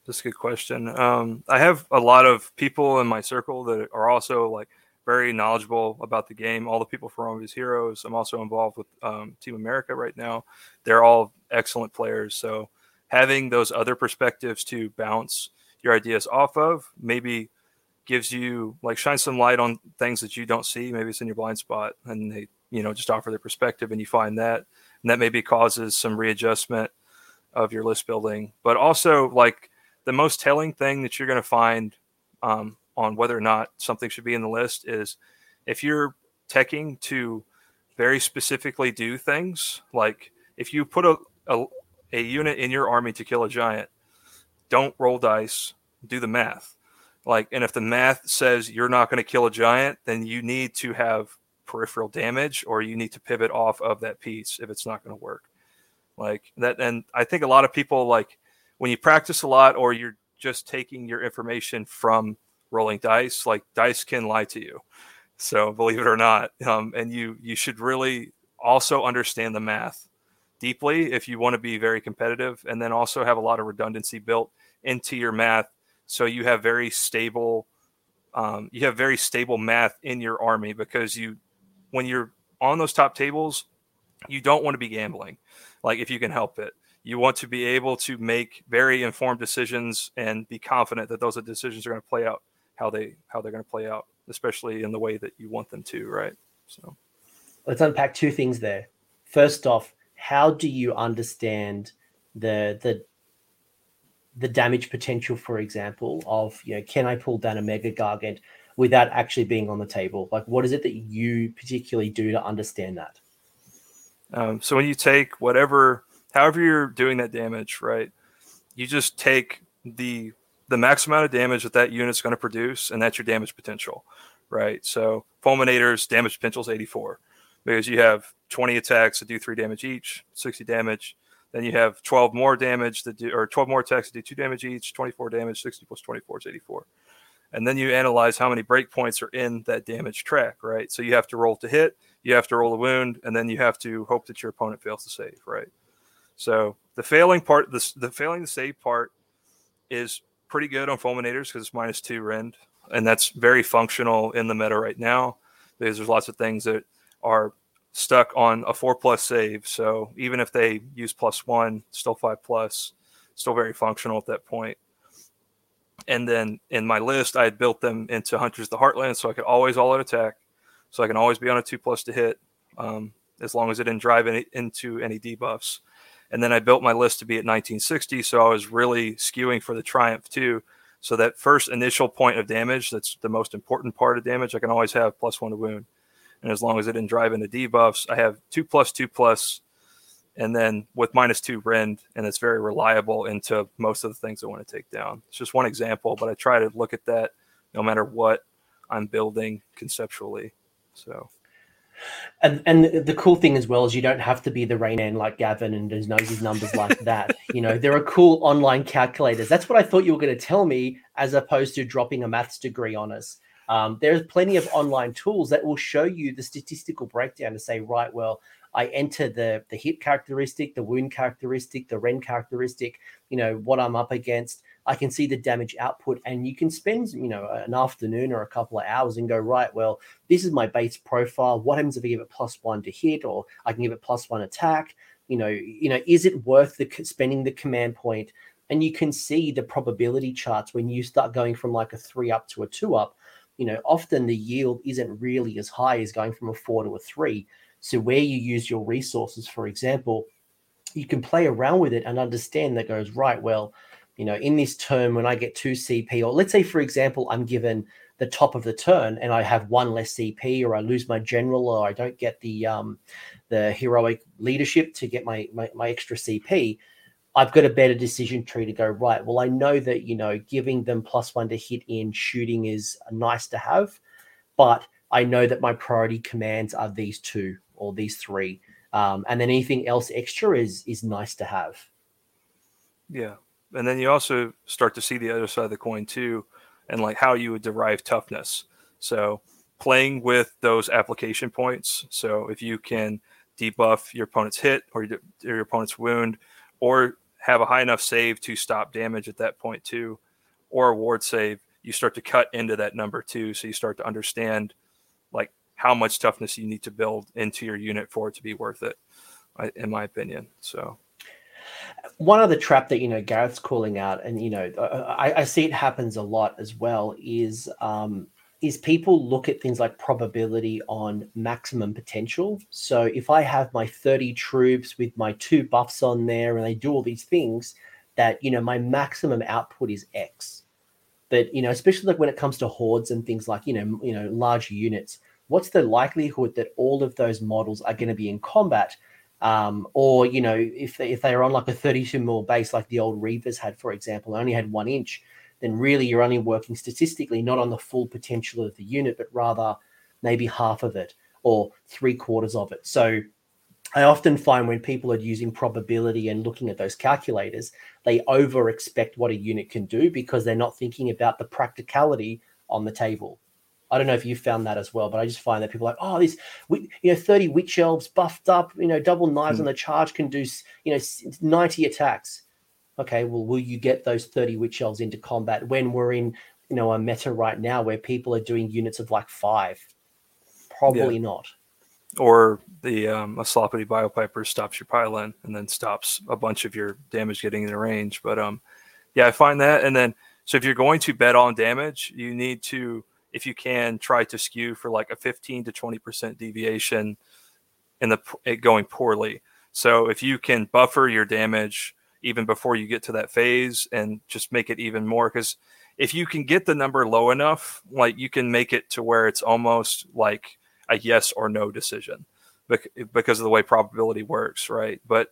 that's a good question. Um, I have a lot of people in my circle that are also like very knowledgeable about the game. All the people from All These Heroes. I'm also involved with um, Team America right now. They're all excellent players. So having those other perspectives to bounce your ideas off of maybe gives you like shine some light on things that you don't see maybe it's in your blind spot and they you know just offer their perspective and you find that and that maybe causes some readjustment of your list building but also like the most telling thing that you're going to find um, on whether or not something should be in the list is if you're teching to very specifically do things like if you put a, a, a unit in your army to kill a giant, don't roll dice, do the math. Like, and if the math says you're not going to kill a giant, then you need to have peripheral damage or you need to pivot off of that piece if it's not going to work. Like that. And I think a lot of people, like, when you practice a lot or you're just taking your information from rolling dice, like, dice can lie to you. So believe it or not, um, and you you should really also understand the math deeply if you want to be very competitive, and then also have a lot of redundancy built into your math, so you have very stable. Um, you have very stable math in your army because you, when you're on those top tables, you don't want to be gambling, like if you can help it. You want to be able to make very informed decisions and be confident that those decisions are going to play out how they how they're going to play out, especially in the way that you want them to, right? So
let's unpack two things there. First off, how do you understand the the the damage potential, for example, of you know, can I pull down a mega gargant without actually being on the table? Like, what is it that you particularly do to understand that?
Um, so when you take whatever, however you're doing that damage, right? You just take the the max amount of damage that that unit's going to produce, and that's your damage potential, right? So fulminators damage potential is 84 because you have 20 attacks that do three damage each, 60 damage. Then you have 12 more damage that do, or 12 more attacks that do two damage each, 24 damage, 60 plus 24 is 84. And then you analyze how many breakpoints are in that damage track, right? So you have to roll to hit, you have to roll a wound, and then you have to hope that your opponent fails to save, right? So the failing part, the, the failing to save part is pretty good on fulminators because it's minus two rend, and that's very functional in the meta right now because there's lots of things that are stuck on a four plus save. So even if they use plus one, still five plus, still very functional at that point. And then in my list, I had built them into Hunters the Heartland, so I could always all out attack, so I can always be on a two plus to hit, um, as long as it didn't drive any, into any debuffs. And then I built my list to be at 1960, so I was really skewing for the Triumph too. So that first initial point of damage, that's the most important part of damage, I can always have plus one to wound and as long as it didn't drive into debuffs, I have two plus two plus, and then with minus two rend, and it's very reliable into most of the things I want to take down. It's just one example, but I try to look at that no matter what I'm building conceptually. So.
And and the cool thing as well is you don't have to be the Rain like Gavin and just know his numbers like that. You know, there are cool online calculators. That's what I thought you were going to tell me, as opposed to dropping a maths degree on us. Um, there's plenty of online tools that will show you the statistical breakdown to say, right, well, I enter the the hit characteristic, the wound characteristic, the rend characteristic, you know, what I'm up against. I can see the damage output, and you can spend, you know, an afternoon or a couple of hours and go, right, well, this is my base profile. What happens if I give it plus one to hit, or I can give it plus one attack? You know, you know, is it worth the spending the command point? And you can see the probability charts when you start going from like a three up to a two up. You know, often the yield isn't really as high as going from a four to a three. So where you use your resources, for example, you can play around with it and understand that goes right. Well, you know, in this turn, when I get two CP, or let's say, for example, I'm given the top of the turn and I have one less CP, or I lose my general, or I don't get the um, the heroic leadership to get my, my my extra CP. I've got a better decision tree to go right. Well, I know that you know giving them plus one to hit in shooting is nice to have, but I know that my priority commands are these two or these three, um, and then anything else extra is is nice to have.
Yeah, and then you also start to see the other side of the coin too, and like how you would derive toughness. So playing with those application points. So if you can debuff your opponent's hit or your, or your opponent's wound, or have a high enough save to stop damage at that point too, or a ward save, you start to cut into that number too. So you start to understand how much toughness you need to build into your unit for it to be worth it, in my opinion. So
one other trap that you know Gareth's calling out, and you know I, I see it happens a lot as well, is um, is people look at things like probability on maximum potential. So if I have my 30 troops with my two buffs on there and they do all these things, that you know my maximum output is X. But you know, especially like when it comes to hordes and things like you know, you know, large units, what's the likelihood that all of those models are going to be in combat? Um, or you know, if they, if they are on like a 32 mil base, like the old Reavers had, for example, only had one inch, then really you're only working statistically not on the full potential of the unit, but rather maybe half of it or three quarters of it. So I often find when people are using probability and looking at those calculators, they over expect what a unit can do because they're not thinking about the practicality on the table. I don't know if you found that as well, but I just find that people are like, oh, this, you know, 30 witch elves buffed up, you know, double knives mm. on the charge can do, you know, 90 attacks okay, well, will you get those 30 witch elves into combat when we're in, you know, a meta right now where people are doing units of like five? Probably yeah. not.
Or the um, a Sloppity Bilepiper stops your pile in and then stops a bunch of your damage getting in range. But um, yeah, I find that. And then so if you're going to bet on damage, you need to, if you can, try to skew for like a 15 to 20 percent deviation in the it going poorly. So if you can buffer your damage even before you get to that phase and just make it even more because if you can get the number low enough like you can make it to where it's almost like a yes or no decision because of the way probability works right but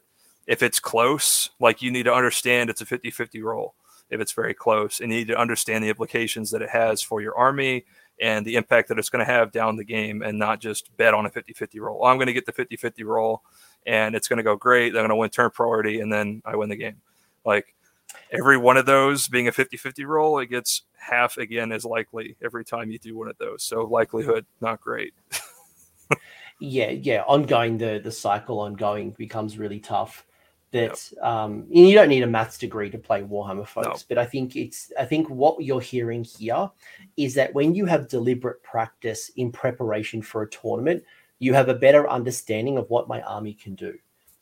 if it's close like you need to understand it's a 50-50 roll if it's very close and you need to understand the implications that it has for your army and the impact that it's going to have down the game and not just bet on a 50-50 roll. I'm going to get the 50-50 roll and it's going to go great. They're going to win turn priority and then I win the game. Like every one of those being a 50-50 roll, it gets half again as likely every time you do one of those. So likelihood not great.
yeah, yeah, ongoing the the cycle ongoing becomes really tough that yep. um, you don't need a maths degree to play Warhammer, folks. No. But I think it's I think what you're hearing here is that when you have deliberate practice in preparation for a tournament, you have a better understanding of what my army can do.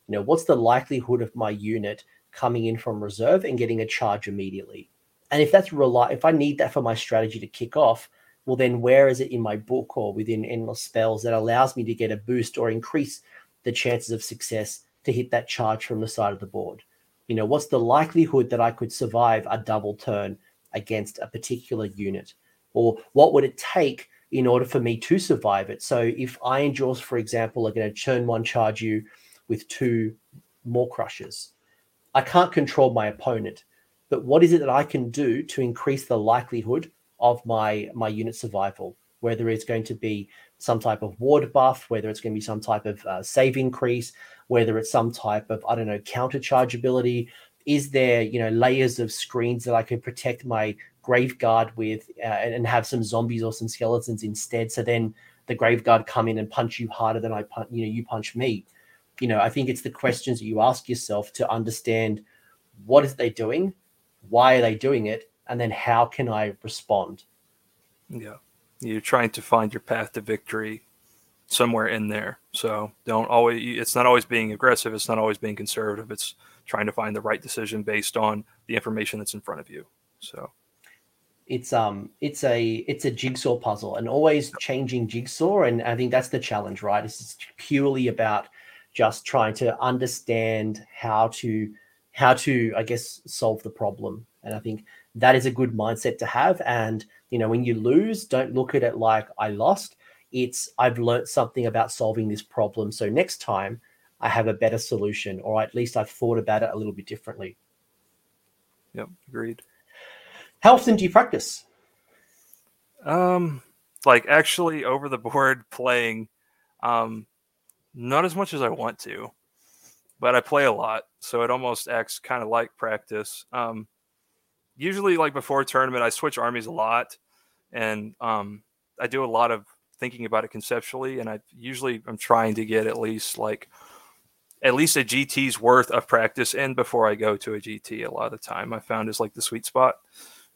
You know, what's the likelihood of my unit coming in from reserve and getting a charge immediately? And if that's rely, if I need that for my strategy to kick off, well, then where is it in my book or within endless spells that allows me to get a boost or increase the chances of success to hit that charge from the side of the board? You know, what's the likelihood that I could survive a double turn against a particular unit? Or what would it take in order for me to survive it? So if Ironjawz, for example, are going to turn one charge you with two more crushers, I can't control my opponent. But what is it that I can do to increase the likelihood of my my unit survival? Whether it's going to be some type of ward buff, whether it's going to be some type of uh, save increase, whether it's some type of I don't know counter chargeability. Is there you know layers of screens that I can protect my Graveguard with uh, and have some zombies or some skeletons instead? So then the Graveguard come in and punch you harder than I punch you know you punch me. You know I think it's the questions that you ask yourself to understand what is they doing why are they doing it, and then how can I respond?
Yeah, you're trying to find your path to victory somewhere in there. So don't always. It's not always being aggressive. It's not always being conservative. It's trying to find the right decision based on the information that's in front of you. So
it's um it's a it's a jigsaw puzzle and always changing jigsaw and i think that's the challenge right it's purely about just trying to understand how to how to i guess solve the problem and i think that is a good mindset to have and you know when you lose don't look at it like i lost it's i've learned something about solving this problem so next time i have a better solution or at least i've thought about it a little bit differently
yep agreed
how often do you practice?
Um, like actually over the board playing, um, not as much as I want to, but I play a lot, so it almost acts kind of like practice. Um, usually, like before a tournament, I switch armies a lot, and um, I do a lot of thinking about it conceptually, and I usually I'm trying to get at least like at least a GT's worth of practice in before I go to a GT. A lot of the time, I found is like the sweet spot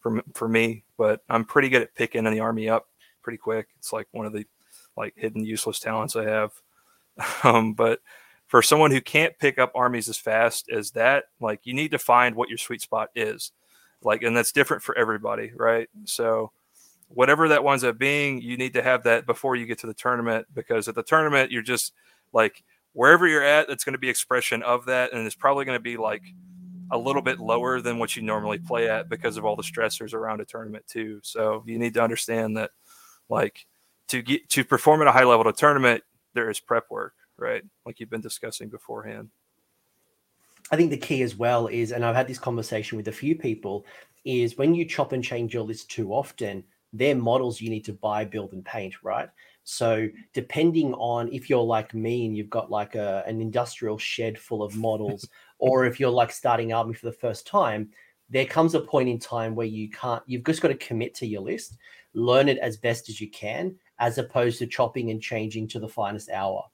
for for me. But I'm pretty good at picking the army up pretty quick. It's like one of the like hidden useless talents I have. Um, but for someone who can't pick up armies as fast as that, like you need to find what your sweet spot is. Like, and that's different for everybody, right? So whatever that winds up being, you need to have that before you get to the tournament because at the tournament, you're just like wherever you're at, that's going to be expression of that. And it's probably going to be like a little bit lower than what you normally play at because of all the stressors around a tournament too. So you need to understand that like to get to perform at a high level of tournament, there is prep work, right? Like you've been discussing beforehand.
I think the key as well is, and I've had this conversation with a few people, is when you chop and change your list too often, they're models you need to buy, build, and paint, right? So depending on if you're like me and you've got like a, an industrial shed full of models, or if you're like starting army for the first time, there comes a point in time where you can't, you've just got to commit to your list, learn it as best as you can, as opposed to chopping and changing to the finest hour.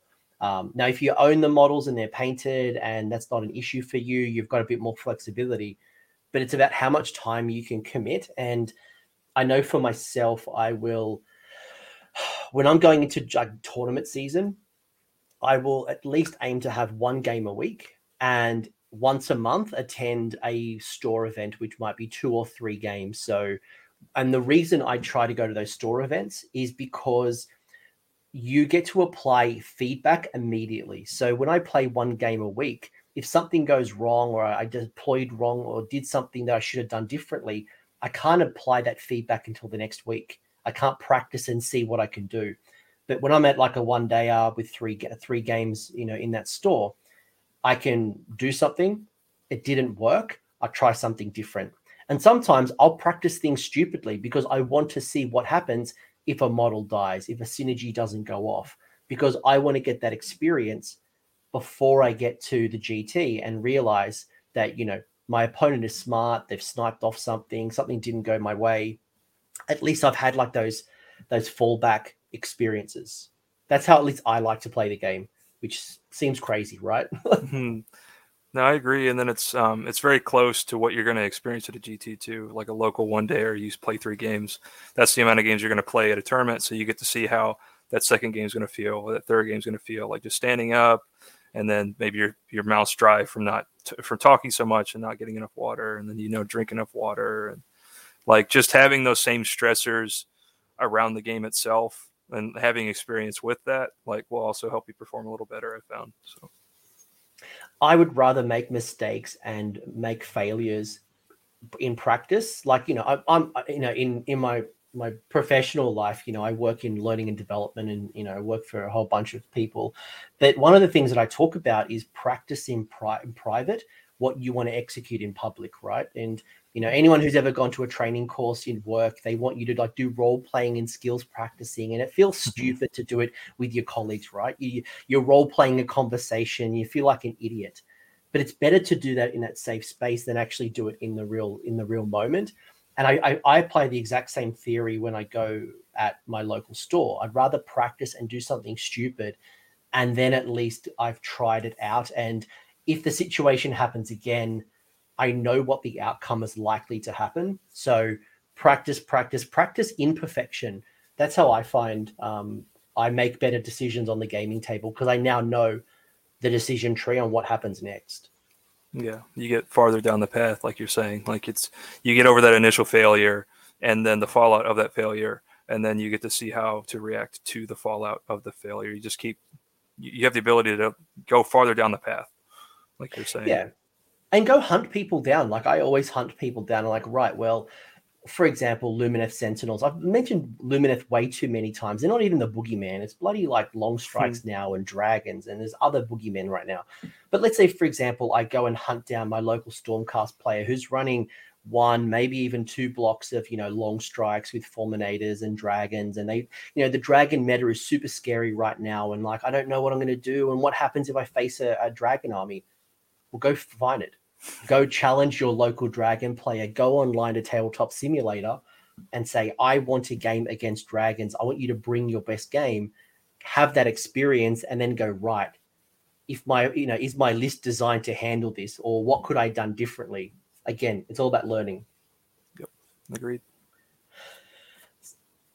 Um, now, if you own the models and they're painted and that's not an issue for you, you've got a bit more flexibility, but it's about how much time you can commit. And I know for myself, I will when I'm going into like tournament season, I will at least aim to have one game a week and once a month attend a store event, which might be two or three games. So, and the reason I try to go to those store events is because you get to apply feedback immediately. So when I play one game a week, if something goes wrong or I deployed wrong or did something that I should have done differently, I can't apply that feedback until the next week. I can't practice and see what I can do. But when I'm at like a one day uh, with three three games, you know, in that store, I can do something. It didn't work. I try something different. And sometimes I'll practice things stupidly because I want to see what happens if a model dies, if a synergy doesn't go off, because I want to get that experience before I get to the GT and realize that, you know, my opponent is smart, they've sniped off something, something didn't go my way at least I've had like those those fallback experiences. That's how at least I like to play the game, which seems crazy, right?
Hmm. no, I agree. And then it's um it's very close to what you're going to experience at a GT two, like a local one day or you play three games. That's the amount of games you're going to play at a tournament, so you get to see how that second game is going to feel, that third game is going to feel, like just standing up, and then maybe your your mouth's dry from not t- from talking so much and not getting enough water, and then you know drink enough water and like just having those same stressors around the game itself and having experience with that like will also help you perform a little better i found so.
I would rather make mistakes and make failures in practice. Like you know I, i'm you know in in my my professional life you know i work in learning and development and you know work for a whole bunch of people. But one of the things that i talk about is practice in, pri- in private what you want to execute in public right? And you know anyone who's ever gone to a training course in work they want you to like do role playing and skills practicing and it feels mm-hmm. stupid to do it with your colleagues right? You, you're role playing a conversation you feel like an idiot. But it's better to do that in that safe space than actually do it in the real in the real moment and I, I, I apply the exact same theory when i go at my local store i'd rather practice and do something stupid and then at least i've tried it out and if the situation happens again I know what the outcome is likely to happen. So practice, practice, practice imperfection. That's how I find um, I make better decisions on the gaming table because I now know the decision tree on what happens next.
Yeah, you get farther down the path, like you're saying. Like it's you get over that initial failure, and then the fallout of that failure, and then you get to see how to react to the fallout of the failure. You just keep you have the ability to go farther down the path, like you're saying.
Yeah, and go hunt people down. Like I always hunt people down. like, right, well, for example, Lumineth Sentinels. I've mentioned Lumineth way too many times. They're not even the boogeyman. It's bloody like long strikes hmm. now and dragons, and there's other boogeymen right now. But let's say, for example, I go and hunt down my local Stormcast player who's running one, maybe even two blocks of you know long strikes with fulminators and dragons, and they, you know, the dragon meta is super scary right now, and like I don't know what I'm going to do, and what happens if I face a, a dragon army? Well, go find it go challenge your local dragon player, go online to Tabletop Simulator and say, I want a game against dragons. I want you to bring your best game, have that experience, and then go, right. If my, you know, is my list designed to handle this, or what could I done differently? Again, it's all about learning.
Yep. Agreed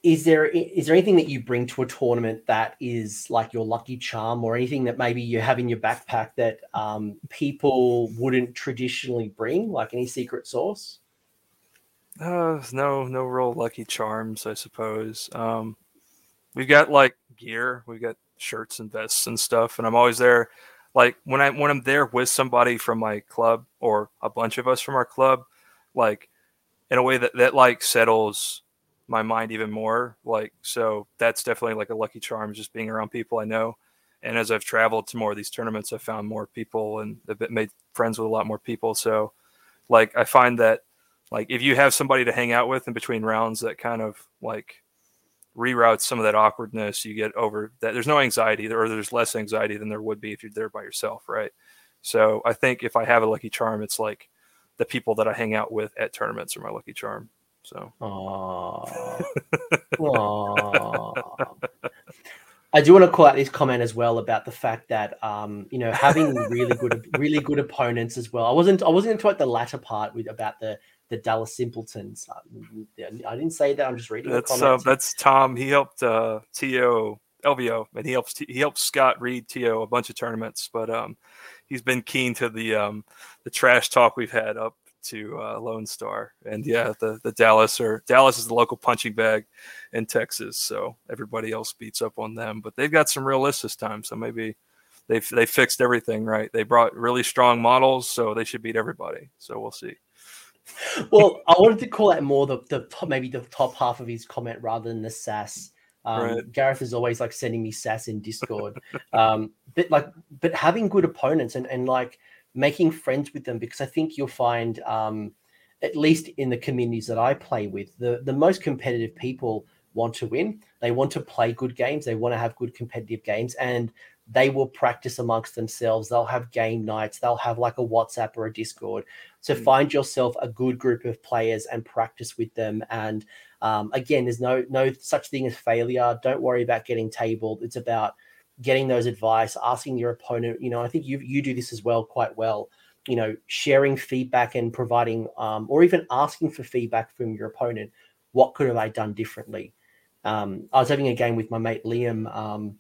is there is there anything that you bring to a tournament that is like your lucky charm or anything that maybe you have in your backpack that um, people wouldn't traditionally bring? Like any secret sauce?
Uh, no no real lucky charms i suppose. Um, we've got like gear we've got shirts and vests and stuff and i'm always there. Like when i when i'm there with somebody from my club or a bunch of us from our club like in a way that that like settles my mind even more. Like, so that's definitely like a lucky charm, just being around people I know. And as I've traveled to more of these tournaments, I've found more people and have made friends with a lot more people. So, like, I find that, like, if you have somebody to hang out with in between rounds, that kind of like reroutes some of that awkwardness. You get over that. There's no anxiety, or there's less anxiety than there would be if you're there by yourself, right? So, I think if I have a lucky charm, it's like the people that I hang out with at tournaments are my lucky charm. So. Aww.
Aww. I do want to call out this comment as well about the fact that um, you know having really good really good opponents as well. I wasn't I wasn't into the latter part with about the the Dallas Simpletons. I didn't say that. I'm just reading.
That's uh, that's Tom. He helped uh, To LVO, and he helps he helps Scott read To a bunch of tournaments, but um, he's been keen to the um, the trash talk we've had up to uh, Lone Star, and yeah, the the Dallas or Dallas is the local punching bag in Texas, so everybody else beats up on them. But they've got some real lists this time, so maybe they they fixed everything right. They brought really strong models, so they should beat everybody. So we'll see.
well, I wanted to call that more the, the top, maybe the top half of his comment rather than the sass. Um, right. Gareth is always like sending me sass in Discord, um, but like, but having good opponents and and like making friends with them because I think you'll find, um, at least in the communities that I play with, the, the most competitive people want to win. They want to play good games. They want to have good competitive games and they will practice amongst themselves. They'll have game nights. They'll have like a WhatsApp or a Discord. So mm-hmm. find yourself a good group of players and practice with them. And um, again, there's no no such thing as failure. Don't worry about getting tabled. It's about getting those advice, asking your opponent. You know, I think you you do this as well quite well. You know, sharing feedback and providing, um, or even asking for feedback from your opponent. What could have I done differently? Um, I was having a game with my mate Liam. Um,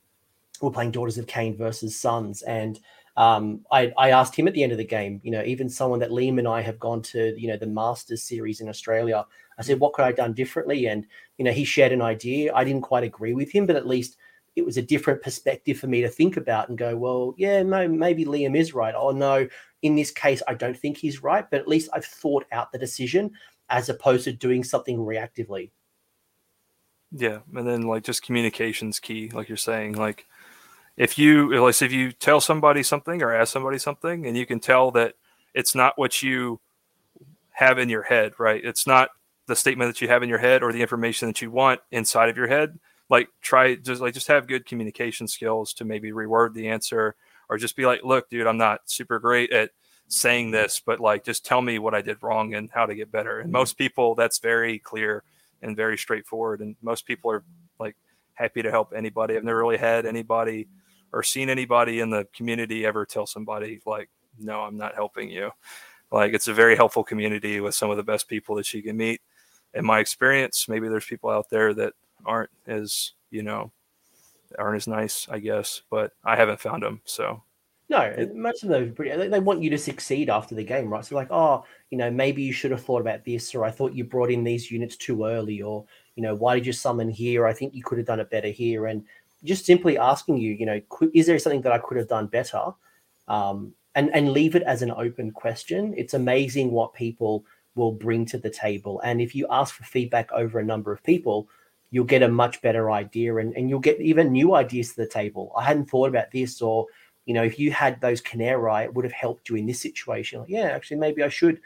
we we're playing Daughters of Khaine versus Sons, and um, I, I, asked him at the end of the game, you know, even someone that Liam and I have gone to, you know, the Masters series in Australia. I said, what could I have done differently? And, you know, he shared an idea. I didn't quite agree with him, but at least it was a different perspective for me to think about and go, well, yeah, no, maybe Liam is right. Oh no, in this case, I don't think he's right, but at least I've thought out the decision as opposed to doing something reactively.
Yeah, and then like just communication's key, like you're saying. Like if you like if you tell somebody something or ask somebody something, and you can tell that it's not what you have in your head, right? It's not the statement that you have in your head or the information that you want inside of your head like try just like just have good communication skills to maybe reword the answer or just be like look dude i'm not super great at saying mm-hmm. this but like just tell me what i did wrong and how to get better. And most mm-hmm. people that's very clear and very straightforward and most people are like happy to help anybody. I've never really had anybody or seen anybody in the community ever tell somebody like no i'm not helping you. Like it's a very helpful community with some of the best people that you can meet. In my experience, maybe there's people out there that aren't as you know aren't as nice, I guess, but I haven't found them. So
no, most of them pretty. They want you to succeed after the game, right? So like, oh, you know, maybe you should have thought about this, or I thought you brought in these units too early, or you know, why did you summon here? I think you could have done it better here, and just simply asking you, you know, is there something that I could have done better? Um, and and leave it as an open question. It's amazing what people will bring to the table, and if you ask for feedback over a number of people, you'll get a much better idea, and and you'll get even new ideas to the table. I hadn't thought about this, or you know, if you had those Khinerai, it would have helped you in this situation. Like, yeah, actually, maybe I should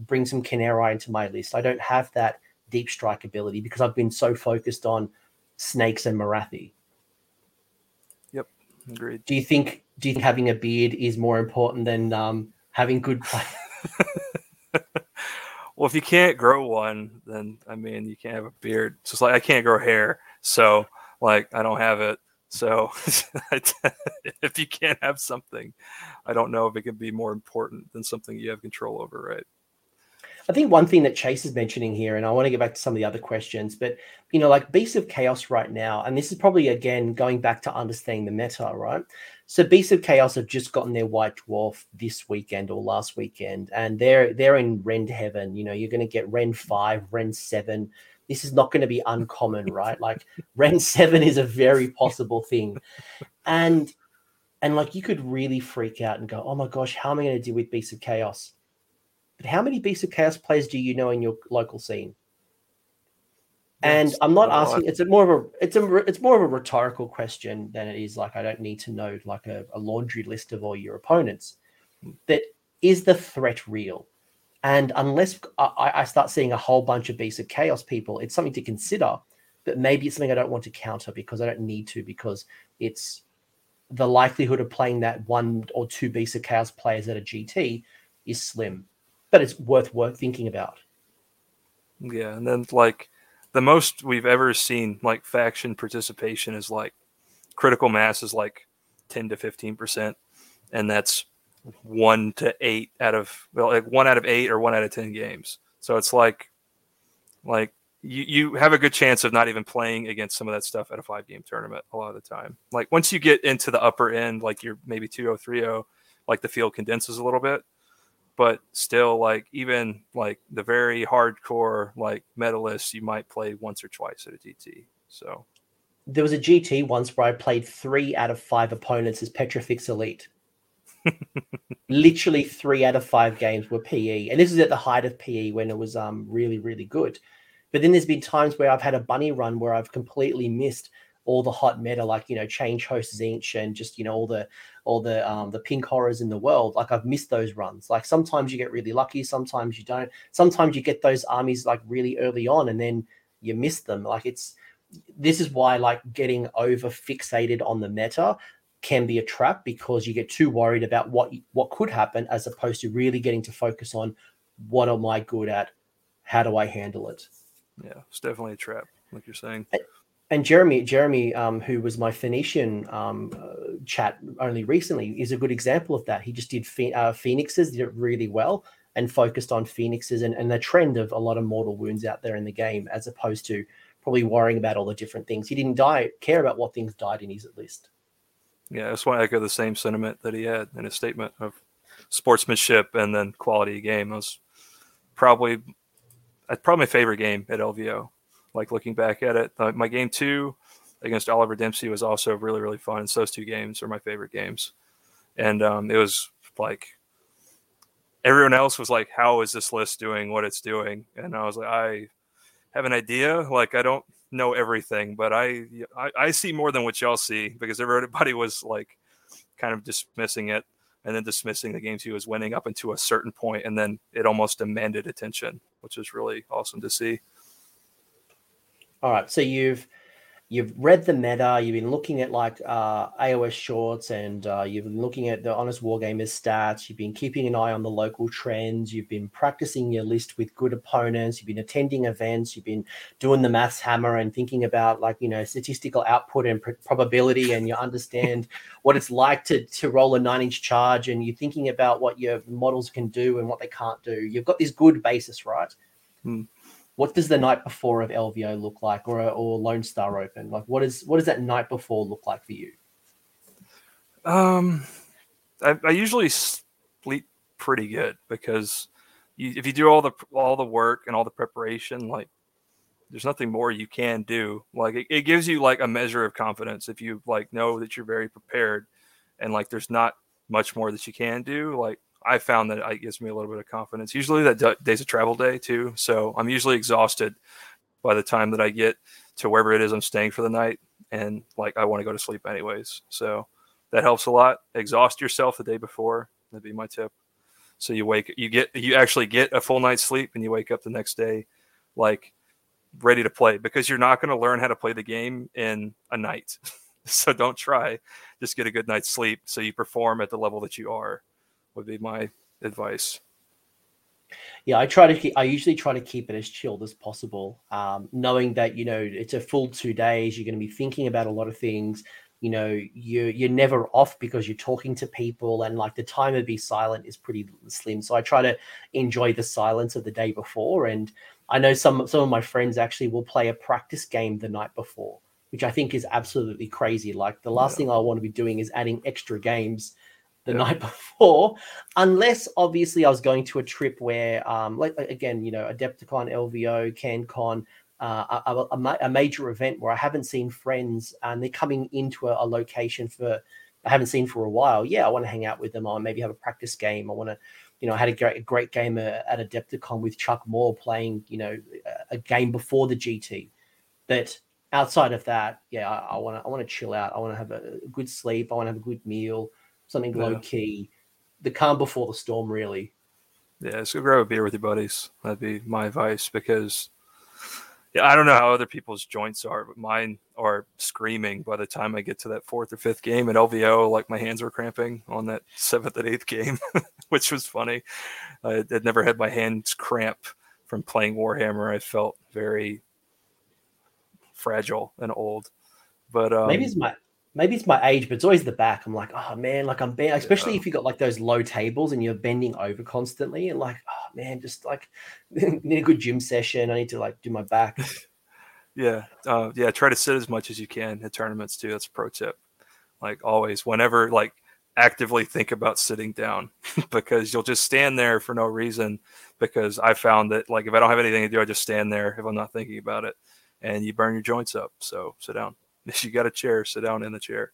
bring some Khinerai into my list. I don't have that deep strike ability because I've been so focused on snakes and Morathi.
Yep, agreed.
Do you think do you think having a beard is more important than um, having good play?
well, if you can't grow one, then I mean, you can't have a beard. It's just like I can't grow hair, so like I don't have it. So if you can't have something, I don't know if it can be more important than something you have control over, right?
I think one thing that Chase is mentioning here, and I want to get back to some of the other questions, but you know, like Beast of Chaos right now, and this is probably again going back to understanding the meta, right? So Beasts of Chaos have just gotten their White Dwarf this weekend or last weekend, and they're they're in Rend heaven. You know, you're going to get Rend five, Rend seven, this is not going to be uncommon, right? Like Rend 7 is a very possible thing. And and like you could really freak out and go, oh my gosh, how am I going to deal with Beasts of Chaos? But how many Beasts of Chaos players do you know in your local scene? And I'm not asking. It's a more of a it's a it's more of a rhetorical question than it is like I don't need to know like a, a laundry list of all your opponents. That is the threat real? And unless I, I start seeing a whole bunch of Beasts of Chaos people, it's something to consider. But maybe it's something I don't want to counter because I don't need to because it's the likelihood of playing that one or two Beasts of Chaos players at a GT is slim. But it's worth worth thinking about.
Yeah, and then like the most we've ever seen like faction participation is like critical mass is like 10 to 15 percent and that's one to eight out of well, like one out of eight or one out of ten games. So it's like like you, you have a good chance of not even playing against some of that stuff at a five game tournament a lot of the time. Like once you get into the upper end, like you're maybe 2 0, like the field condenses a little bit. But still, like even like the very hardcore like medalists, you might play once or twice at a GT. So
there was a GT once where I played three out of five opponents as Petrifex Elite. Literally three out of five games were PE, and this is at the height of PE when it was um really really good. But then there's been times where I've had a bunny run where I've completely missed all the hot meta, like you know, Changehosts Tzeentch and just you know all the all the um the pink horrors in the world. Like I've missed those runs. Like sometimes you get really lucky, sometimes you don't. Sometimes you get those armies like really early on, and then you miss them. Like it's this is why like getting over fixated on the meta can be a trap because you get too worried about what what could happen as opposed to really getting to focus on what am I good at? How do I handle it?
Yeah, it's definitely a trap, like you're saying.
And, Jeremy, Jeremy, um, who was my Phoenician um, uh, chat only recently, is a good example of that. He just did ph- uh, Phoenixes, did it really well, and focused on Phoenixes and, and the trend of a lot of mortal wounds out there in the game, as opposed to probably worrying about all the different things. He didn't die care about what things died in his list.
Yeah, I just want to echo the same sentiment that he had in his statement of sportsmanship and then quality of game. It was probably that's probably my favorite game at LVO. Like looking back at it, my game two against Oliver Dempsey was also really really fun. So those two games are my favorite games, and um, it was like everyone else was like, "How is this list doing what it's doing?" And I was like, "I have an idea. Like I don't know everything, but I, I, I see more than what y'all see because everybody was like kind of dismissing it and then dismissing the games he was winning up until a certain point, and then it almost demanded attention, which is really awesome to see.
All right, so you've you've read the meta, you've been looking at like uh, AOS shorts, and uh, you've been looking at the Honest Wargamers stats. You've been keeping an eye on the local trends. You've been practicing your list with good opponents. You've been attending events. You've been doing the maths hammer and thinking about like you know statistical output and pr- probability, and you understand what it's like to to roll a nine inch charge, and you're thinking about what your models can do and what they can't do. You've got this good basis, right?
Hmm
what does the night before of LVO look like, or or Lone Star Open? Like, what is what does that night before look like for you?
Um, I, I usually sleep pretty good because you, if you do all the all the work and all the preparation, like there's nothing more you can do. Like it, it gives you like a measure of confidence if you like know that you're very prepared, and like there's not much more that you can do. Like I found that it gives me a little bit of confidence. Usually that day's a travel day too, so I'm usually exhausted by the time that I get to wherever it is I'm staying for the night, and like I want to go to sleep anyways. So that helps a lot. Exhaust yourself the day before. That'd be my tip. So you wake, you get, you actually get a full night's sleep, and you wake up the next day like ready to play because you're not going to learn how to play the game in a night. so don't try. Just get a good night's sleep so you perform at the level that you are would be my advice.
Yeah, I try to keep, I usually try to keep it as chilled as possible, um, knowing that you know it's a full two days. You're going to be thinking about a lot of things. You know, you you're never off because you're talking to people, and like the time to be silent is pretty slim. So I try to enjoy the silence of the day before. And I know some some of my friends actually will play a practice game the night before, which I think is absolutely crazy. Like the last yeah. thing I want to be doing is adding extra games the yeah. night before, unless obviously I was going to a trip where, um, like again, you know, Adepticon, LVO, CanCon, uh, a, a, a, major event where I haven't seen friends and they're coming into a, a, location for I haven't seen for a while. Yeah, I want to hang out with them. or maybe have a practice game. I want to, you know, I had a great, a great game at Adepticon with Chuck Moore playing, you know, a, game before the GT. But outside of that, yeah, I want to I want to chill out. I want to have a good sleep. I want to have a good meal something yeah. low key, the calm before the storm, really.
Yeah, so grab a beer with your buddies. That'd be my advice because, yeah, I don't know how other people's joints are, but mine are screaming by the time I get to that fourth or fifth game at LVO. Like my hands were cramping on that seventh and eighth game, which was funny. I had never had my hands cramp from playing Warhammer. I felt very fragile and old. But um,
maybe it's my maybe it's my age, but it's always the back. I'm like, oh man, like I'm bending, especially yeah. if you got like those low tables and you're bending over constantly, and like, oh man, just like need a good gym session. I need to like do my back.
yeah, uh, yeah. Try to sit as much as you can at tournaments too. That's a pro tip. Like always, whenever like actively think about sitting down because you'll just stand there for no reason. Because I found that like if I don't have anything to do, I just stand there if I'm not thinking about it, and you burn your joints up. So sit down. If you got a chair, sit down in the chair.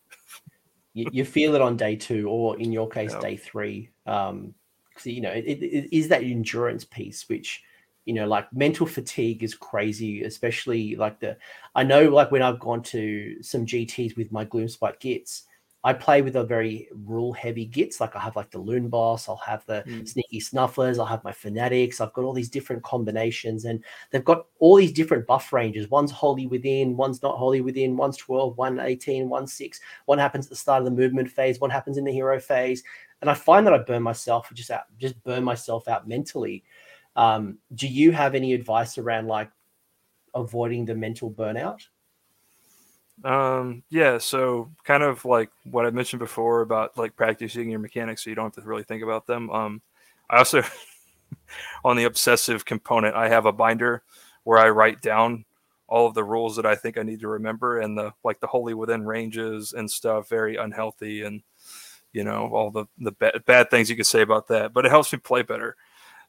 you, you, feel it on day two, or in your case, yeah. day three. Um, because you know it, it, it is that endurance piece, which you know, like mental fatigue is crazy, especially like the. I know, like when I've gone to some GTS with my Gloomspite Gitz, I play with a very rule heavy gits. Like I have like the Loon Boss, I'll have the mm. Sneaky Snufflers, I'll have my Fanatics. I've got all these different combinations, and they've got all these different buff ranges. One's wholly within, one's not wholly within, one's 12, one 18, one 6. One happens at the start of the movement phase, one happens in the hero phase. And I find that I burn myself just out, just burn myself out mentally. Um, do you have any advice around like avoiding the mental burnout?
Um, yeah, so kind of like what I mentioned before about like practicing your mechanics so you don't have to really think about them. Um, I also on the obsessive component, I have a binder where I write down all of the rules that I think I need to remember and the like the wholly within ranges and stuff, very unhealthy and you know, all the the bad, bad things you could say about that, but it helps me play better.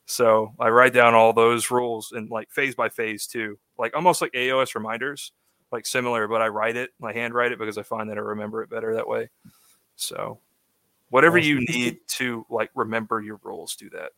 So I write down all those rules and like phase by phase too, like almost like AOS reminders like similar, but I write it, I handwrite it because I find that I remember it better that way. So whatever you need to like remember your rules, do that.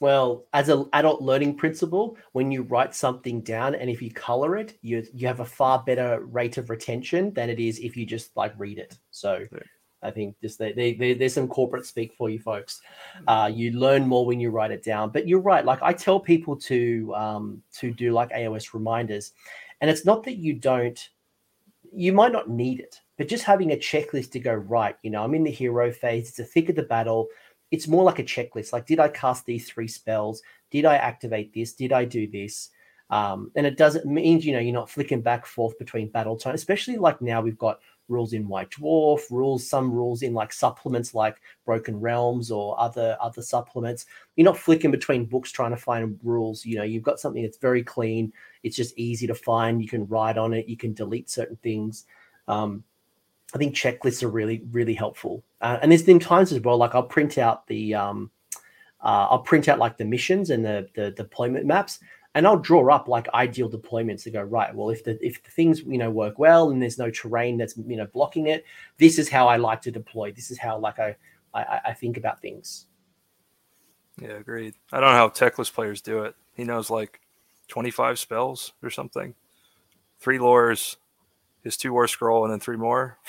Well, as an adult learning principle, when you write something down and if you color it, you you have a far better rate of retention than it is if you just like read it. So yeah. I think just they, they, they, there's some corporate speak for you folks. Uh, you learn more when you write it down. But you're right. Like I tell people to um, to do like AOS reminders, and it's not that you don't you might not need it, but just having a checklist to go right. You know, I'm in the hero phase. It's the thick of the battle. It's more like a checklist. Like, did I cast these three spells? Did I activate this? Did I do this? Um, and it doesn't mean you know you're not flicking back forth between battle time, especially like now we've got rules in White Dwarf, rules some rules in like supplements like Broken Realms or other other supplements. You're not flicking between books trying to find rules. You know, you've got something that's very clean. It's just easy to find. You can write on it. You can delete certain things. Um, I think checklists are really really helpful. Uh, and there's been times as well, like I'll print out the um, uh, I'll print out like the missions and the the deployment maps and I'll draw up like ideal deployments to go right. Well, if the if the things you know work well and there's no terrain that's you know blocking it, this is how I like to deploy. This is how like I I, I think about things.
Yeah, agreed. I don't know how Teclis players do it. He knows like 25 spells or something, three lores, his two war scroll, and then three more.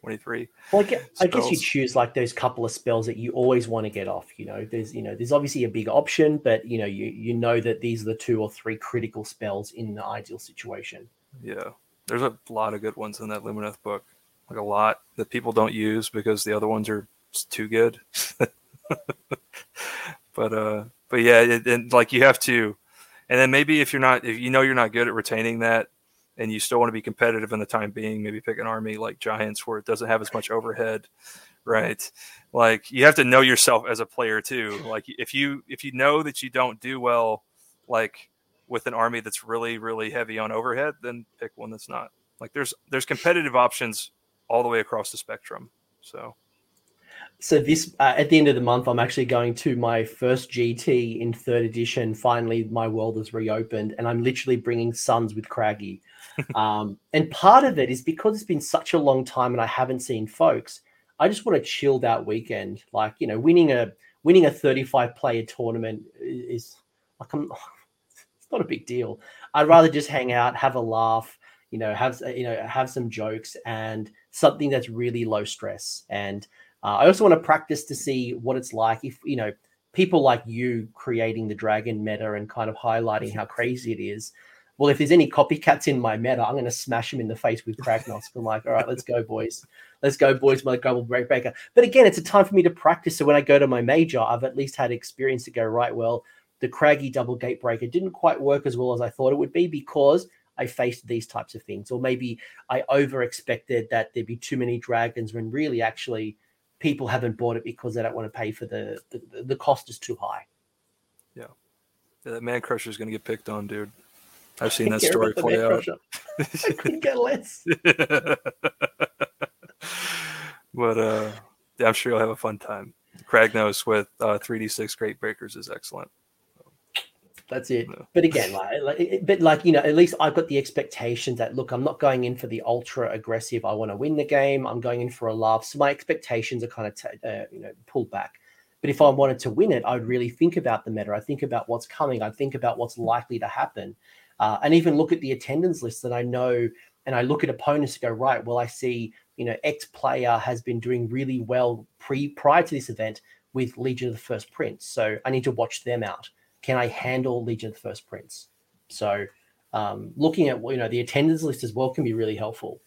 23.
Well, I guess, I guess, you choose like those couple of spells that you always want to get off. You know, there's you know there's obviously a big option, but you know you you know that these are the two or three critical spells in the ideal situation.
Yeah, there's a lot of good ones in that Lumineth book, like a lot that people don't use because the other ones are too good. but uh, but yeah, it, and like you have to, and then maybe if you're not, if you know you're not good at retaining that and you still want to be competitive in the time being, maybe pick an army like Giants where it doesn't have as much overhead, right? Like you have to know yourself as a player too. Like if you if you know that you don't do well, like with an army that's really really heavy on overhead, then pick one that's not. Like there's there's competitive options all the way across the spectrum. So
so this uh, at the end of the month i'm actually going to my first gt in third edition. Finally my world has reopened and i'm literally bringing sons with craggy. Um, and part of it is because it's been such a long time and i haven't seen folks i just want to chill that weekend. Like you know winning a winning a 35 player tournament is like i'm it's not a big deal. I'd rather just hang out have a laugh you know have you know have some jokes and something that's really low stress. And uh, I also want to practice to see what it's like if you know people like you creating the dragon meta and kind of highlighting how crazy it is. Well, if there's any copycats in my meta, I'm going to smash them in the face with Kragnos. I'm like, all right, let's go, boys. Let's go, boys, my global breaker. But again, it's a time for me to practice. So when I go to my major, I've at least had experience to go, right, well, the craggy double Gatebreaker didn't quite work as well as I thought it would be because I faced these types of things. Or maybe I over expected that there'd be too many dragons when really actually – people haven't bought it because they don't want to pay for the the, the cost is too high.
Yeah, yeah that Mancrusher is going to get picked on, dude. I've seen that story play out.
I couldn't get less.
but uh, yeah, I'm sure you'll have a fun time. Kragnos with uh, 3d6 Great Breakers is excellent.
That's it. No. But again, like, like, but like you know, at least I've got the expectation that look, I'm not going in for the ultra aggressive. I want to win the game. I'm going in for a laugh. So my expectations are kind of t- uh, you know pulled back. But if I wanted to win it, I'd really think about the meta. I think about what's coming. I think about what's likely to happen, uh, and even look at the attendance list that I know. And I look at opponents to go right. Well, I see you know X player has been doing really well pre prior to this event with Legion of the First Prince, so I need to watch them out can I handle Legion of the First Prince? So um, looking at you know the attendance list as well can be really helpful.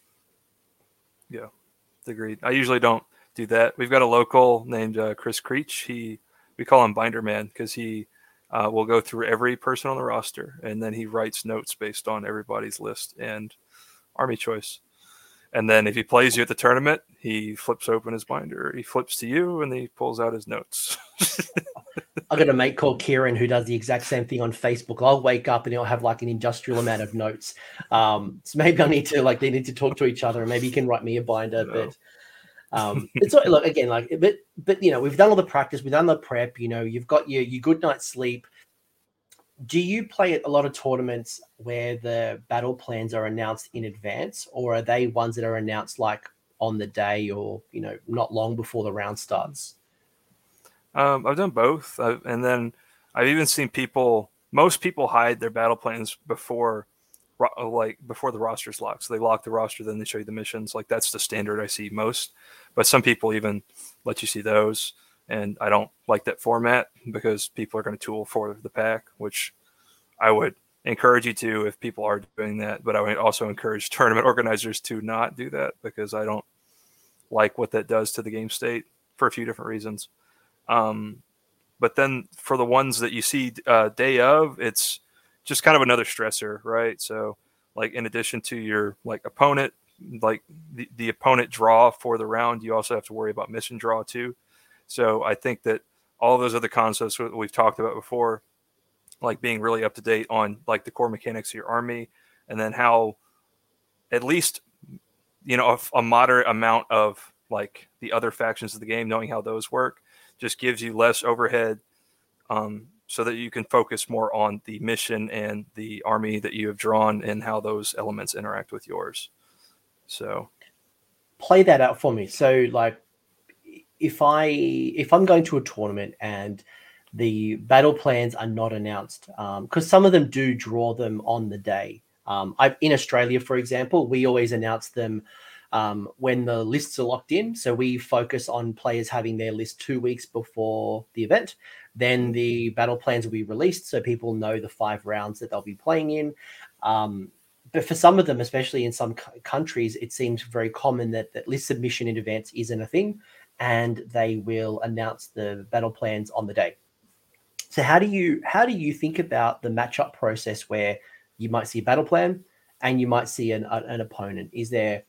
Yeah, agreed. I usually don't do that. We've got a local named uh, Chris Creech. He we call him Binder Man because he uh, will go through every person on the roster and then he writes notes based on everybody's list and army choice. And then if he plays you at the tournament, he flips open his binder. He flips to you and he pulls out his notes.
I've got a mate called Kieran who does the exact same thing on Facebook. I'll wake up and he'll have like an industrial amount of notes. Um, so maybe I need to like they need to talk to each other, and maybe he can write me a binder. No. But um, it's look again like, but but you know we've done all the practice, we've done the prep. You know you've got your your good night's sleep. Do you play at a lot of tournaments where the battle plans are announced in advance, or are they ones that are announced like on the day or you know not long before the round starts?
Um, I've done both, I've, and then I've even seen people. Most people hide their battle plans before, like before the roster's locked. So they lock the roster, then they show you the missions. Like that's the standard I see most. But some people even let you see those, and I don't like that format because people are going to tool for the pack, which I would encourage you to if people are doing that. But I would also encourage tournament organizers to not do that because I don't like what that does to the game state for a few different reasons. Um, but then for the ones that you see uh, day of, it's just kind of another stressor, right? So like in addition to your like opponent, like the, the opponent draw for the round, you also have to worry about mission draw too. So I think that all those other concepts that we've talked about before, like being really up to date on like the core mechanics of your army, and then how at least you know a, a moderate amount of like the other factions of the game, knowing how those work, just gives you less overhead um, so that you can focus more on the mission and the army that you have drawn and how those elements interact with yours. So
play that out for me. So like if I if I'm going to a tournament and the battle plans are not announced, because um, some of them do draw them on the day. Um, I, in Australia, for example, we always announce them um, when the lists are locked in. So we focus on players having their list two weeks before the event. Then the battle plans will be released so people know the five rounds that they'll be playing in. Um, but for some of them, especially in some countries, it seems very common that, that list submission in advance isn't a thing and they will announce the battle plans on the day. So how do you how do you think about the matchup process where you might see a battle plan and you might see an, an opponent? Is there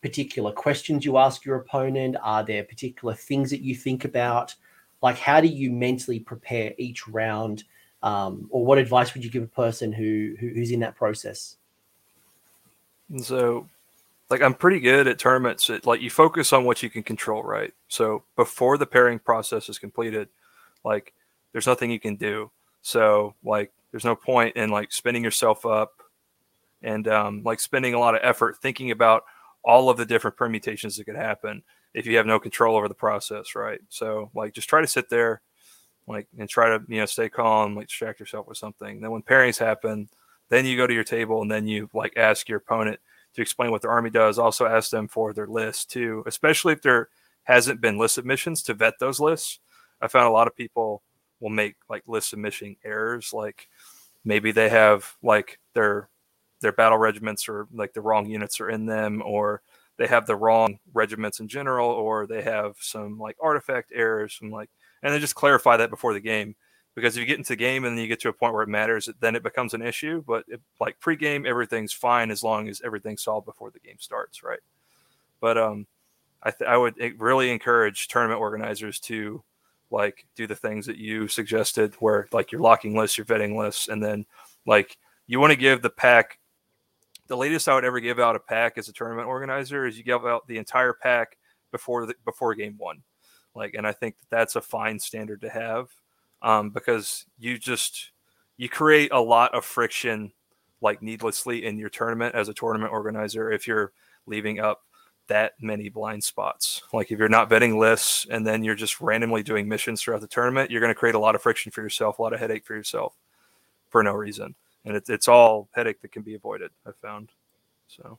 particular questions you ask your opponent? Are there particular things that you think about? Like, how do you mentally prepare each round? Um, or what advice would you give a person who, who who's in that process?
So, like, I'm pretty good at tournaments. Like, you focus on what you can control, right? So before the pairing process is completed, like, there's nothing you can do. So, like, there's no point in like spinning yourself up and um, like spending a lot of effort thinking about all of the different permutations that could happen if you have no control over the process, right? So like just try to sit there, like and try to you know stay calm, like distract yourself with something. Then when pairings happen, then you go to your table and then you like ask your opponent to explain what their army does. Also ask them for their list too, especially if there hasn't been list submissions to vet those lists. I found a lot of people will make like list submission errors, like maybe they have like their their battle regiments or like the wrong units are in them or they have the wrong regiments in general or they have some like artifact errors from like and then just clarify that before the game because if you get into the game and then you get to a point where it matters then it becomes an issue but it, like pre-game everything's fine as long as everything's solved before the game starts right? But um i, th- I would really encourage tournament organizers to like do the things that you suggested where like you're locking lists your vetting lists and then like you want to give the pack the latest I would ever give out a pack as a tournament organizer is you give out the entire pack before the, before game one, like, and I think that that's a fine standard to have, um, because you just you create a lot of friction, like needlessly in your tournament as a tournament organizer if you're leaving up that many blind spots. Like if you're not vetting lists and then you're just randomly doing missions throughout the tournament, you're going to create a lot of friction for yourself, a lot of headache for yourself for no reason and it's it's all headache that can be avoided. I found. So,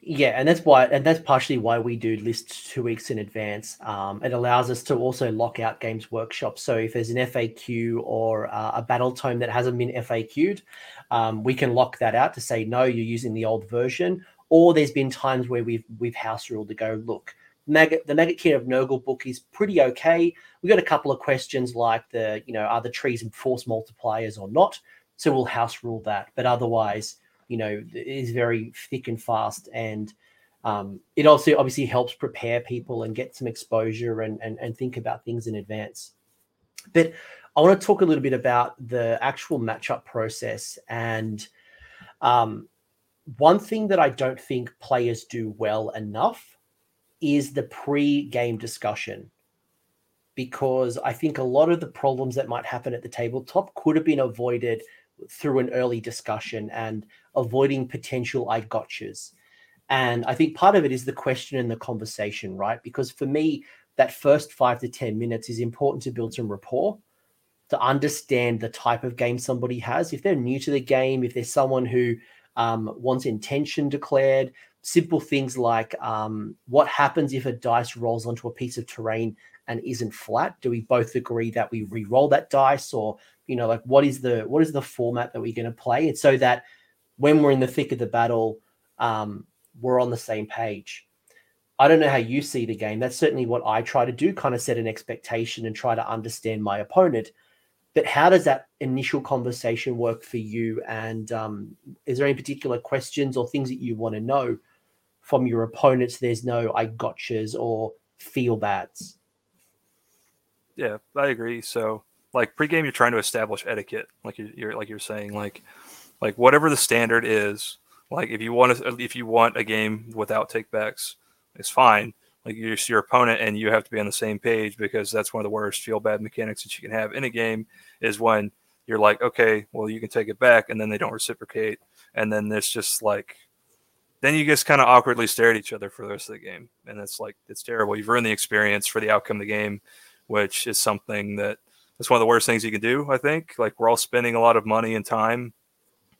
yeah, and that's why, and that's partially why we do lists two weeks in advance. Um, it allows us to also lock out Games Workshop. So if there's an FAQ or uh, a battletome that hasn't been FAQ'd, um, we can lock that out to say no, you're using the old version. Or there's been times where we've we've house ruled to go look. Maggot, the Maggotkin of Nurgle book is pretty okay. We got a couple of questions like the, you know, are the trees force multipliers or not? So we'll house rule that. But otherwise, you know, is very thick and fast. And um, it also obviously helps prepare people and get some exposure and, and, and think about things in advance. But I want to talk a little bit about the actual matchup process. And um, one thing that I don't think players do well enough is the pre game discussion. Because I think a lot of the problems that might happen at the tabletop could have been avoided through an early discussion and avoiding potential I gotchas. And I think part of it is the question and the conversation, right? Because for me, that first five to 10 minutes is important to build some rapport, to understand the type of game somebody has. If they're new to the game, if there's someone who um, wants intention declared, simple things like um, what happens if a dice rolls onto a piece of terrain and isn't flat? Do we both agree that we re roll that dice or You know, like what is the what is the format that we're going to play? It's so that when we're in the thick of the battle, um, we're on the same page. I don't know how you see the game. That's certainly what I try to do, kind of set an expectation and try to understand my opponent. But how does that initial conversation work for you? And um, is there any particular questions or things that you want to know from your opponents? There's no I gotchas or feel bads.
Yeah, I agree. So, like pregame, you're trying to establish etiquette, like you're, you're like you're saying, like like whatever the standard is. Like if you want to, if you want a game without takebacks, it's fine. Like you're your opponent, and you have to be on the same page because that's one of the worst feel bad mechanics that you can have in a game is when you're like, okay, well you can take it back, and then they don't reciprocate, and then there's just like then you just kind of awkwardly stare at each other for the rest of the game. And it's like, it's terrible. You've ruined the experience for the outcome of the game, which is something that that's one of the worst things you can do, I think. Like, we're all spending a lot of money and time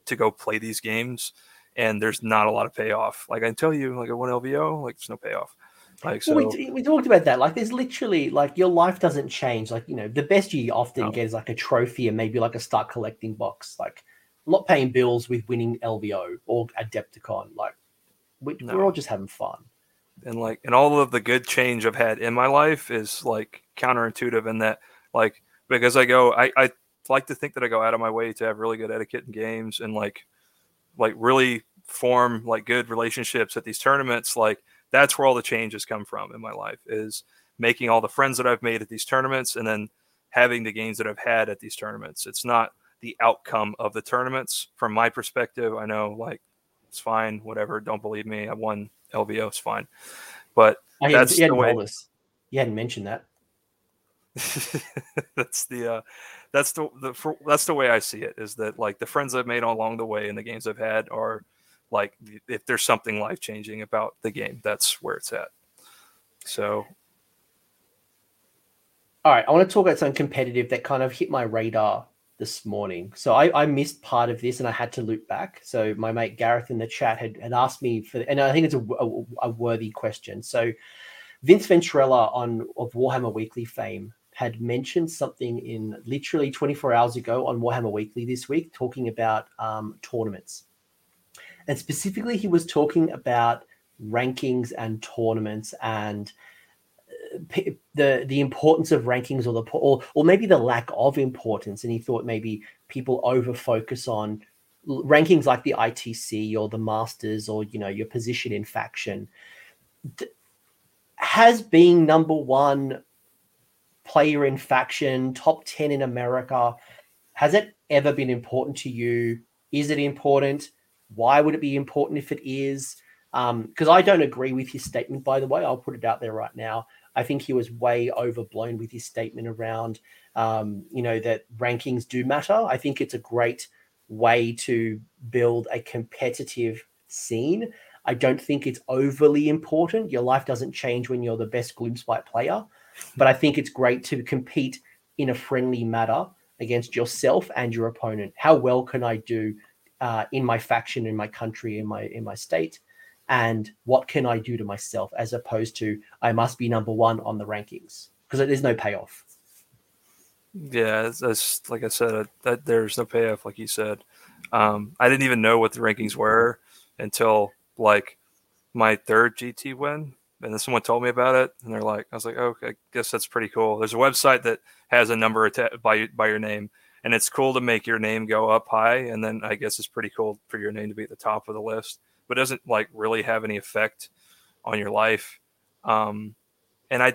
to go play these games, and there's not a lot of payoff. Like, I tell you, like, a one LVO, like, there's no payoff. Like, so,
well, we, we talked about that. Like, there's literally, like, your life doesn't change. Like, you know, the best you often no. get is like a trophy and maybe like a start collecting box. Like, I'm not paying bills with winning LVO or Adepticon. Like, we, no. we're all just having fun.
And like, and all of the good change I've had in my life is like counterintuitive in that, like, because I go, I, I like to think that I go out of my way to have really good etiquette in games and like, like really form like good relationships at these tournaments. Like, that's where all the changes come from in my life is making all the friends that I've made at these tournaments and then having the games that I've had at these tournaments. It's not the outcome of the tournaments from my perspective. I know like it's fine. Whatever. Don't believe me. I won LVO. It's fine. But
I that's the way. You hadn't mentioned that.
that's the uh, that's the, the for, that's the way I see it. Is that like the friends I've made along the way and the games I've had are like if there's something life changing about the game, that's where it's at. So
all right, I want to talk about something competitive that kind of hit my radar this morning. So I, I, missed part of this and I had to loop back. So my mate Gareth in the chat had, had asked me for, and I think it's a, a, a worthy question. So Vince Venturella on of Warhammer Weekly fame had mentioned something in literally 24 hours ago on Warhammer Weekly this week, talking about um, tournaments. And specifically, he was talking about rankings and tournaments and the the importance of rankings or the or or maybe the lack of importance and he thought maybe people over focus on rankings like the ITC or the masters or you know your position in faction has being number 1 player in faction top 10 in America has it ever been important to you is it important why would it be important if it is because um, I don't agree with his statement, by the way. I'll put it out there right now. I think he was way overblown with his statement around, um, you know, that rankings do matter. I think it's a great way to build a competitive scene. I don't think it's overly important. Your life doesn't change when you're the best Gloomspite player, but I think it's great to compete in a friendly manner against yourself and your opponent. How well can I do uh, in my faction, in my country, in my in my state? and what can I do to myself as opposed to I must be number one on the rankings because there's no payoff.
Yeah, that's like I said, that there's no payoff, like you said. Um, I didn't even know what the rankings were until like my third GT win, and then someone told me about it, and they're like, I was like, oh, okay, I guess that's pretty cool. There's a website that has a number by by your name, and it's cool to make your name go up high, and then I guess it's pretty cool for your name to be at the top of the list but it doesn't like really have any effect on your life. Um, and I,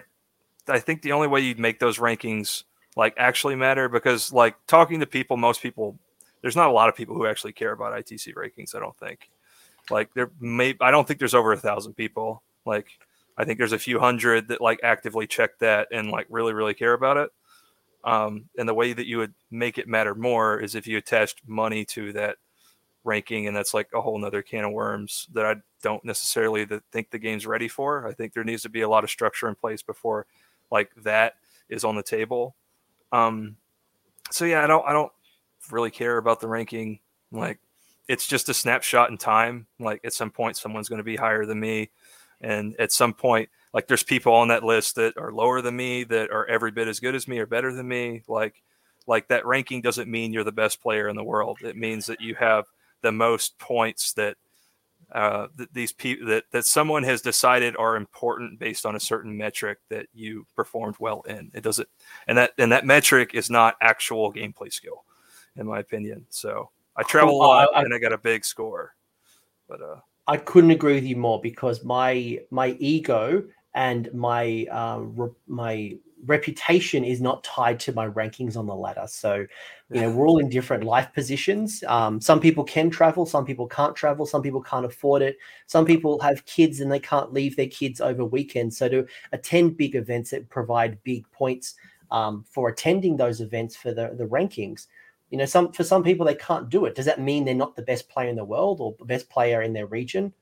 I think the only way you'd make those rankings like actually matter because like talking to people, most people, there's not a lot of people who actually care about ITC rankings. I don't think. Like there may, I don't think there's over a thousand people. Like I think there's a few hundred that like actively check that and like really really care about it. Um, and the way that you would make it matter more is if you attached money to that ranking, and that's like a whole nother can of worms that I don't necessarily think the game's ready for. I think there needs to be a lot of structure in place before like that is on the table. Um, so yeah, I don't I don't really care about the ranking. Like it's just a snapshot in time. Like at some point, someone's going to be higher than me, and at some point, like there's people on that list that are lower than me that are every bit as good as me or better than me. Like like that ranking doesn't mean you're the best player in the world. It means that you have the most points that uh, that these people that that someone has decided are important based on a certain metric that you performed well in. It doesn't, and that and that metric is not actual gameplay skill, in my opinion. So I travel a lot I, I, and I got a big score, but uh,
I couldn't agree with you more because my my ego and my uh, re- my reputation is not tied to my rankings on the ladder. So, you know, we're all in different life positions. Um, some people can travel, some people can't travel, some people can't afford it. Some people have kids and they can't leave their kids over weekends. So, to attend big events that provide big points um, for attending those events for the, the rankings, you know, some for some people they can't do it. Does that mean they're not the best player in the world or the best player in their region?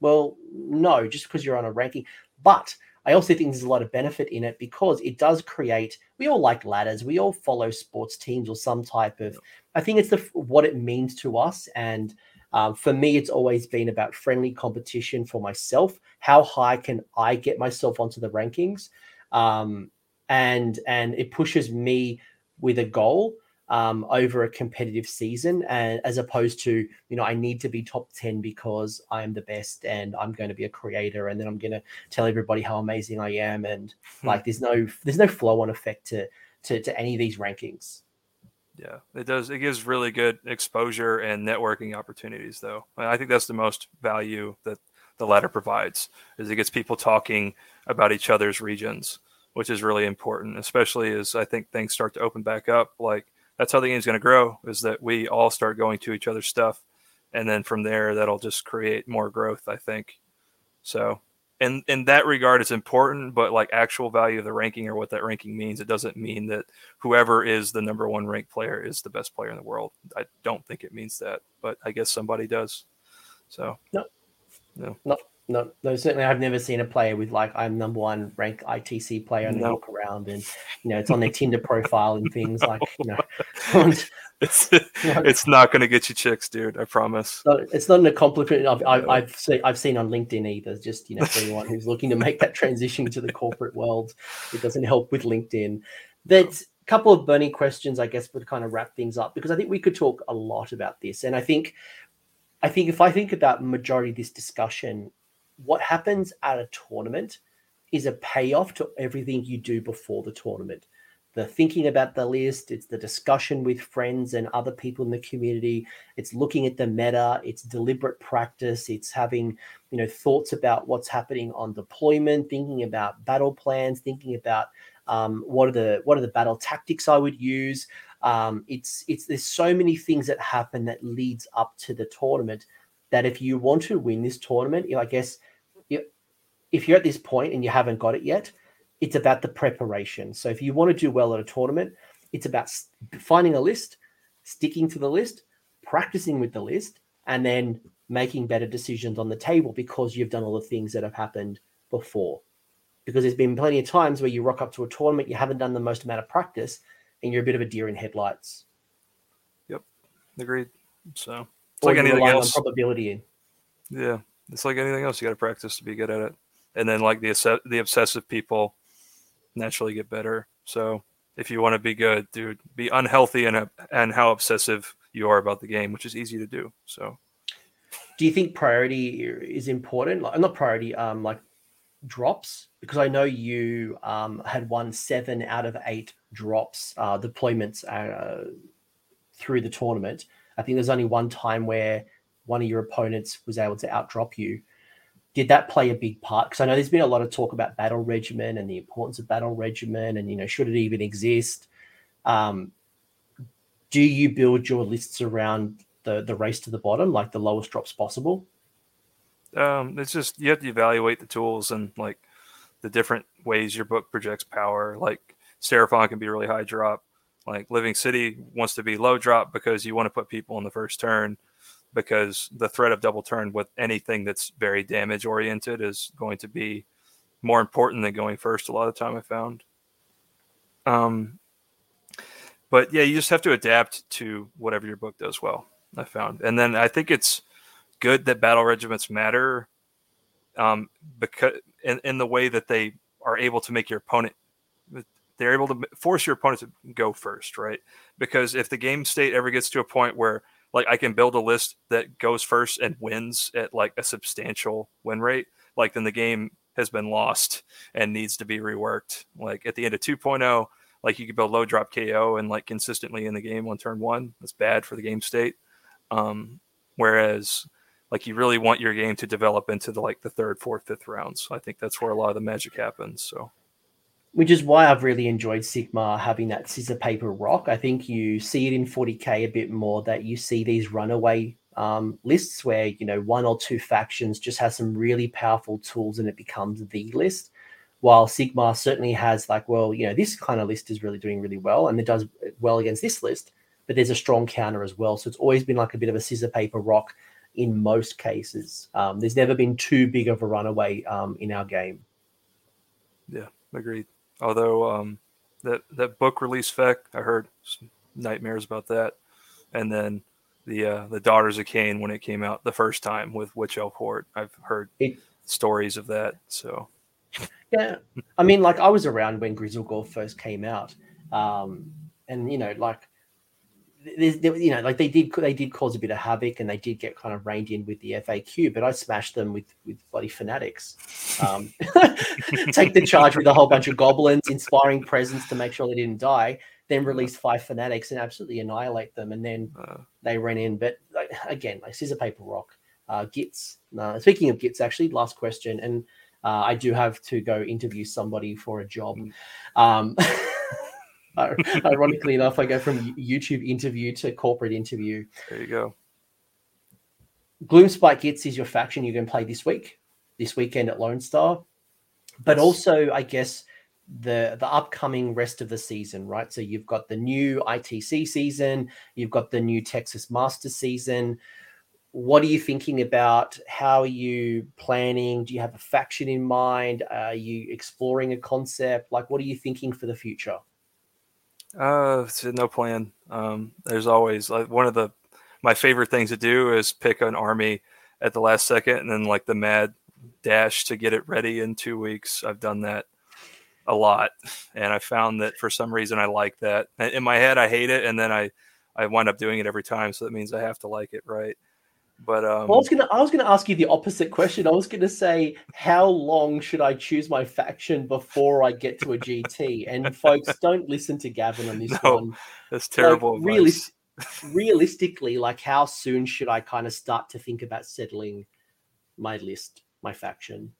Well, no, just because you're on a ranking. But I also think there's a lot of benefit in it because it does create. We all like ladders. We all follow sports teams or some type of. I think it's the what it means to us, and um, for me, it's always been about friendly competition for myself. How high can I get myself onto the rankings? Um, and and it pushes me with a goal um, over a competitive season, and as opposed to you know I need to be top ten because I'm the best and I'm going to be a creator, and then I'm going to tell everybody how amazing I am, and hmm. like there's no there's no flow on effect to, to to any of these rankings.
Yeah, it does. It gives really good exposure and networking opportunities, though. I think that's the most value that the ladder provides. Is it gets people talking about each other's regions, which is really important, especially as I think things start to open back up. Like that's how the game's going to grow is that we all start going to each other's stuff. And then from there that'll just create more growth i think. So in in that regard it's important but like actual value of the ranking or what that ranking means it doesn't mean that whoever is the number one ranked player is the best player in the world. I don't think it means that but i guess somebody does. So
no. no. No no, no, certainly I've never seen a player with like I'm number one ranked ITC player and no. they look around and you know it's on their Tinder profile and things like you know
it's it's not going to get you chicks, dude. I promise.
It's not, an accomplishment I've, I've, I've, seen, I've seen on LinkedIn either. Just you know for anyone who's looking to make that transition to the corporate world, it doesn't help with LinkedIn. There's a couple of burning questions, I guess, would kind of wrap things up because I think we could talk a lot about this, and I think I think if I think about majority of this discussion, what happens at a tournament is a payoff to everything you do before the tournament. The thinking about the list, it's the discussion with friends and other people in the community, it's looking at the meta, it's deliberate practice, it's having, you know, thoughts about what's happening on deployment, thinking about battle plans, thinking about um, what are the what are the battle tactics I would use. Um, it's it's there's so many things that happen that leads up to the tournament that if you want to win this tournament, I guess if you're at this point and you haven't got it yet, it's about the preparation. So if you want to do well at a tournament, it's about finding a list, sticking to the list, practicing with the list, and then making better decisions on the table because you've done all the things that have happened before. Because there's been plenty of times where you rock up to a tournament, you haven't done the most amount of practice, and you're a bit of a deer in headlights.
Yep, agreed. So it's like anything else.
probability in.
Yeah, it's like anything else. You got to practice to be good at it and then like the the obsessive people naturally get better. So if you want to be good, dude, be unhealthy and and how obsessive you are about the game, which is easy to do. So,
do you think priority is important? Like not priority, um, like drops because I know you um had won seven out of eight drops uh, deployments uh, through the tournament. I think there's only one time where one of your opponents was able to outdrop you did that play a big part? Because I know there's been a lot of talk about battle regiment and the importance of battle regiment, and you know, should it even exist? Um, do you build your lists around the the race to the bottom, like the lowest drops possible?
Um, it's just you have to evaluate the tools and like the different ways your book projects power. Like Seraphon can be really high drop. Like Living City wants to be low drop because you want to put people in the first turn because the threat of double turn with anything that's very damage oriented is going to be more important than going first a lot of the time I found. Um, but yeah, you just have to adapt to whatever your book does well. I found, and then I think it's good that battle regiments matter, um, because in, in the way that they are able to make your opponent they're able to force your opponent to go first, right? Because if the game state ever gets to a point where like I can build a list that goes first and wins at like a substantial win rate, like then the game has been lost and needs to be reworked. Like at the end of 2.0, like you could build low drop KO and like consistently in the game on turn one. That's bad for the game state. Um, whereas like you really want your game to develop into the like the third, fourth, fifth rounds. I think that's where a lot of the magic happens. So
which is why I've really enjoyed Sigmar having that scissor paper rock. I think you see it in 40k a bit more that you see these runaway um, lists where you know one or two factions just has some really powerful tools and it becomes the list. While Sigmar certainly has like, well, you know, this kind of list is really doing really well and it does well against this list, but there's a strong counter as well. So it's always been like a bit of a scissor paper rock in most cases. Um, there's never been too big of a runaway um, in our game.
Yeah, agreed. Although um, that that book release FEC, I heard nightmares about that, and then the uh, the Daughters of Khaine when it came out the first time with Witch Elf. I've heard it, stories of that. So
yeah, I mean, like I was around when Gristlegore first came out, um, and you know, like there's, there, you know, like they did, they did cause a bit of havoc, and they did get kind of reined in with the FAQ. But I smashed them with with bloody fanatics. Um, take the charge with a whole bunch of goblins, inspiring presence to make sure they didn't die. Then release five fanatics and absolutely annihilate them, and then they ran in. But like, again, like scissor paper rock, uh, Gitz. Uh, speaking of Gitz, actually, last question, and uh, I do have to go interview somebody for a job. Mm. Um, Ironically enough, I go from YouTube interview to corporate interview.
There you go.
Gloomspite Gitz is your faction you're going to play this week, this weekend at Lone Star, but also I guess the the upcoming rest of the season, right? So you've got the new ITC season, you've got the new Texas Master season. What are you thinking about? How are you planning? Do you have a faction in mind? Are you exploring a concept? Like, what are you thinking for the future?
Uh, no plan. Um, there's always like one of the my favorite things to do is pick an army at the last second and then like the mad dash to get it ready in two weeks. I've done that a lot, and I found that for some reason I like that. In my head, I hate it, and then I I wind up doing it every time. So that means I have to like it, right? But um,
well, I was gonna I was gonna ask you the opposite question. I was gonna say, how long should I choose my faction before I get to a GT? And folks, don't listen to Gavin on this no, one.
That's terrible.
Like, really, realistically, like how soon should I kind of start to think about settling my list, my faction?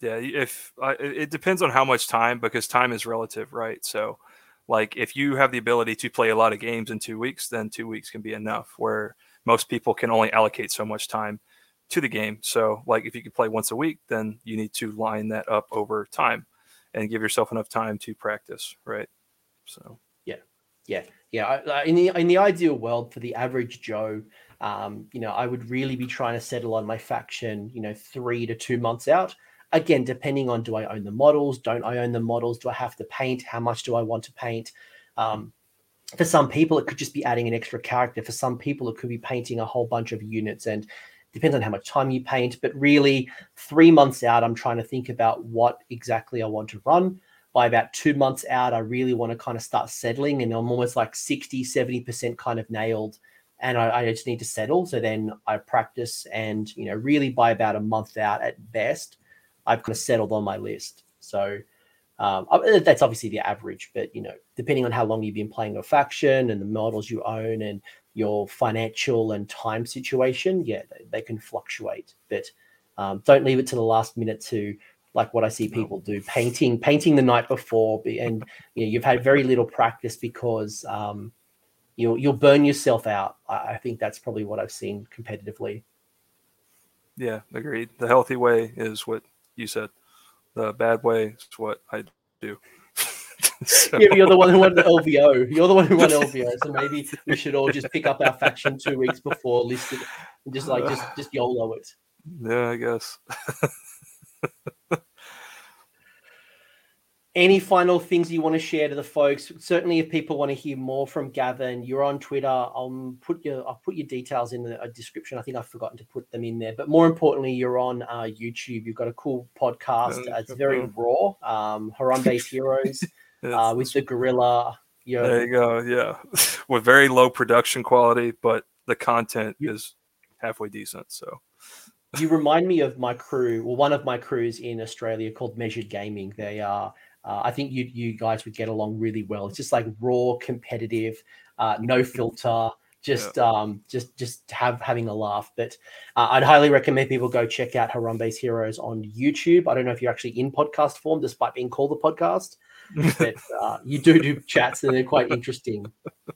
Yeah, if uh, it depends on how much time, because time is relative, right? So, like if you have the ability to play a lot of games in two weeks, then two weeks can be enough. Where most people can only allocate so much time to the game. So, like if you could play once a week, then you need to line that up over time and give yourself enough time to practice, right? So,
yeah, yeah, yeah. In the in the ideal world, for the average Joe, um, you know, I would really be trying to settle on my faction, you know, three to two months out. Again, depending on do I own the models? Don't I own the models? Do I have to paint? How much do I want to paint? Um, for some people, it could just be adding an extra character. For some people, it could be painting a whole bunch of units and depends on how much time you paint. But really, three months out, I'm trying to think about what exactly I want to run. By about two months out, I really want to kind of start settling and I'm almost like 60, 70% kind of nailed. And I, I just need to settle. So then I practice and, you know, really by about a month out at best, I've kind of settled on my list. So um, uh, that's obviously the average, but you know, depending on how long you've been playing a faction and the models you own and your financial and time situation, yeah, they, they can fluctuate. But um, don't leave it to the last minute to like what I see people do, painting painting the night before, and you know, you've had very little practice because um, you'll you'll burn yourself out. I think that's probably what I've seen competitively.
Yeah, agreed. The healthy way is what you said the bad way is what I do.
so. yeah, you're the one who won the LVO. You're the one who won LVO. So maybe we should all just pick up our faction two weeks before listed and just like just just YOLO it.
Yeah, I guess.
Any final things you want to share to the folks? Certainly, if people want to hear more from Gavin, you're on Twitter. I'll put your I'll put your details in the description. I think I've forgotten to put them in there. But more importantly, you're on uh, YouTube. You've got a cool podcast. Uh, it's very raw. Um, Harambe's Heroes uh, with the gorilla.
You know, there you go. Yeah, with very low production quality, but the content you, is halfway decent. So
you remind me of my crew, well, one of my crews in Australia called Measured Gaming. They are uh, I think you you guys would get along really well. It's just like raw, competitive, uh, no filter, just yeah. um, just just have having a laugh. But uh, I'd highly recommend people go check out Harambe's Heroes on YouTube. I don't know if you're actually in podcast form, despite being called a podcast, but uh, you do do chats and they're quite interesting.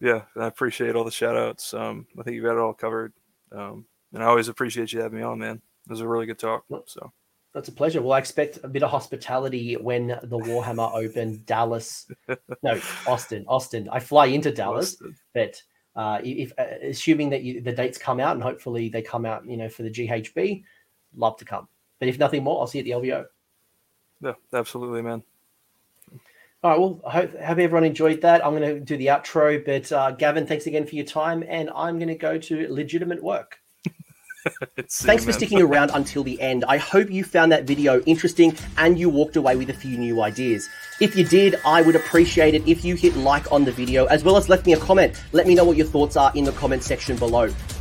Yeah, I appreciate all the shout outs. Um, I think you've got it all covered. Um, and I always appreciate you having me on, man. It was a really good talk. So
that's a pleasure. Well, I expect a bit of hospitality when the Warhammer Open Dallas, no Austin, Austin. I fly into Dallas, Austin. but uh, if uh, assuming that you, the dates come out and hopefully they come out, you know, for the GHB, love to come. But if nothing more, I'll see you at the LVO.
Yeah, absolutely, man.
All right. Well, I hope have everyone enjoyed that. I'm going to do the outro, but uh, Gavin, thanks again for your time, and I'm going to go to legitimate work. Thanks for sticking around until the end. I hope you found that video interesting and you walked away with a few new ideas. If you did, I would appreciate it if you hit like on the video as well as left me a comment. Let me know what your thoughts are in the comment section below.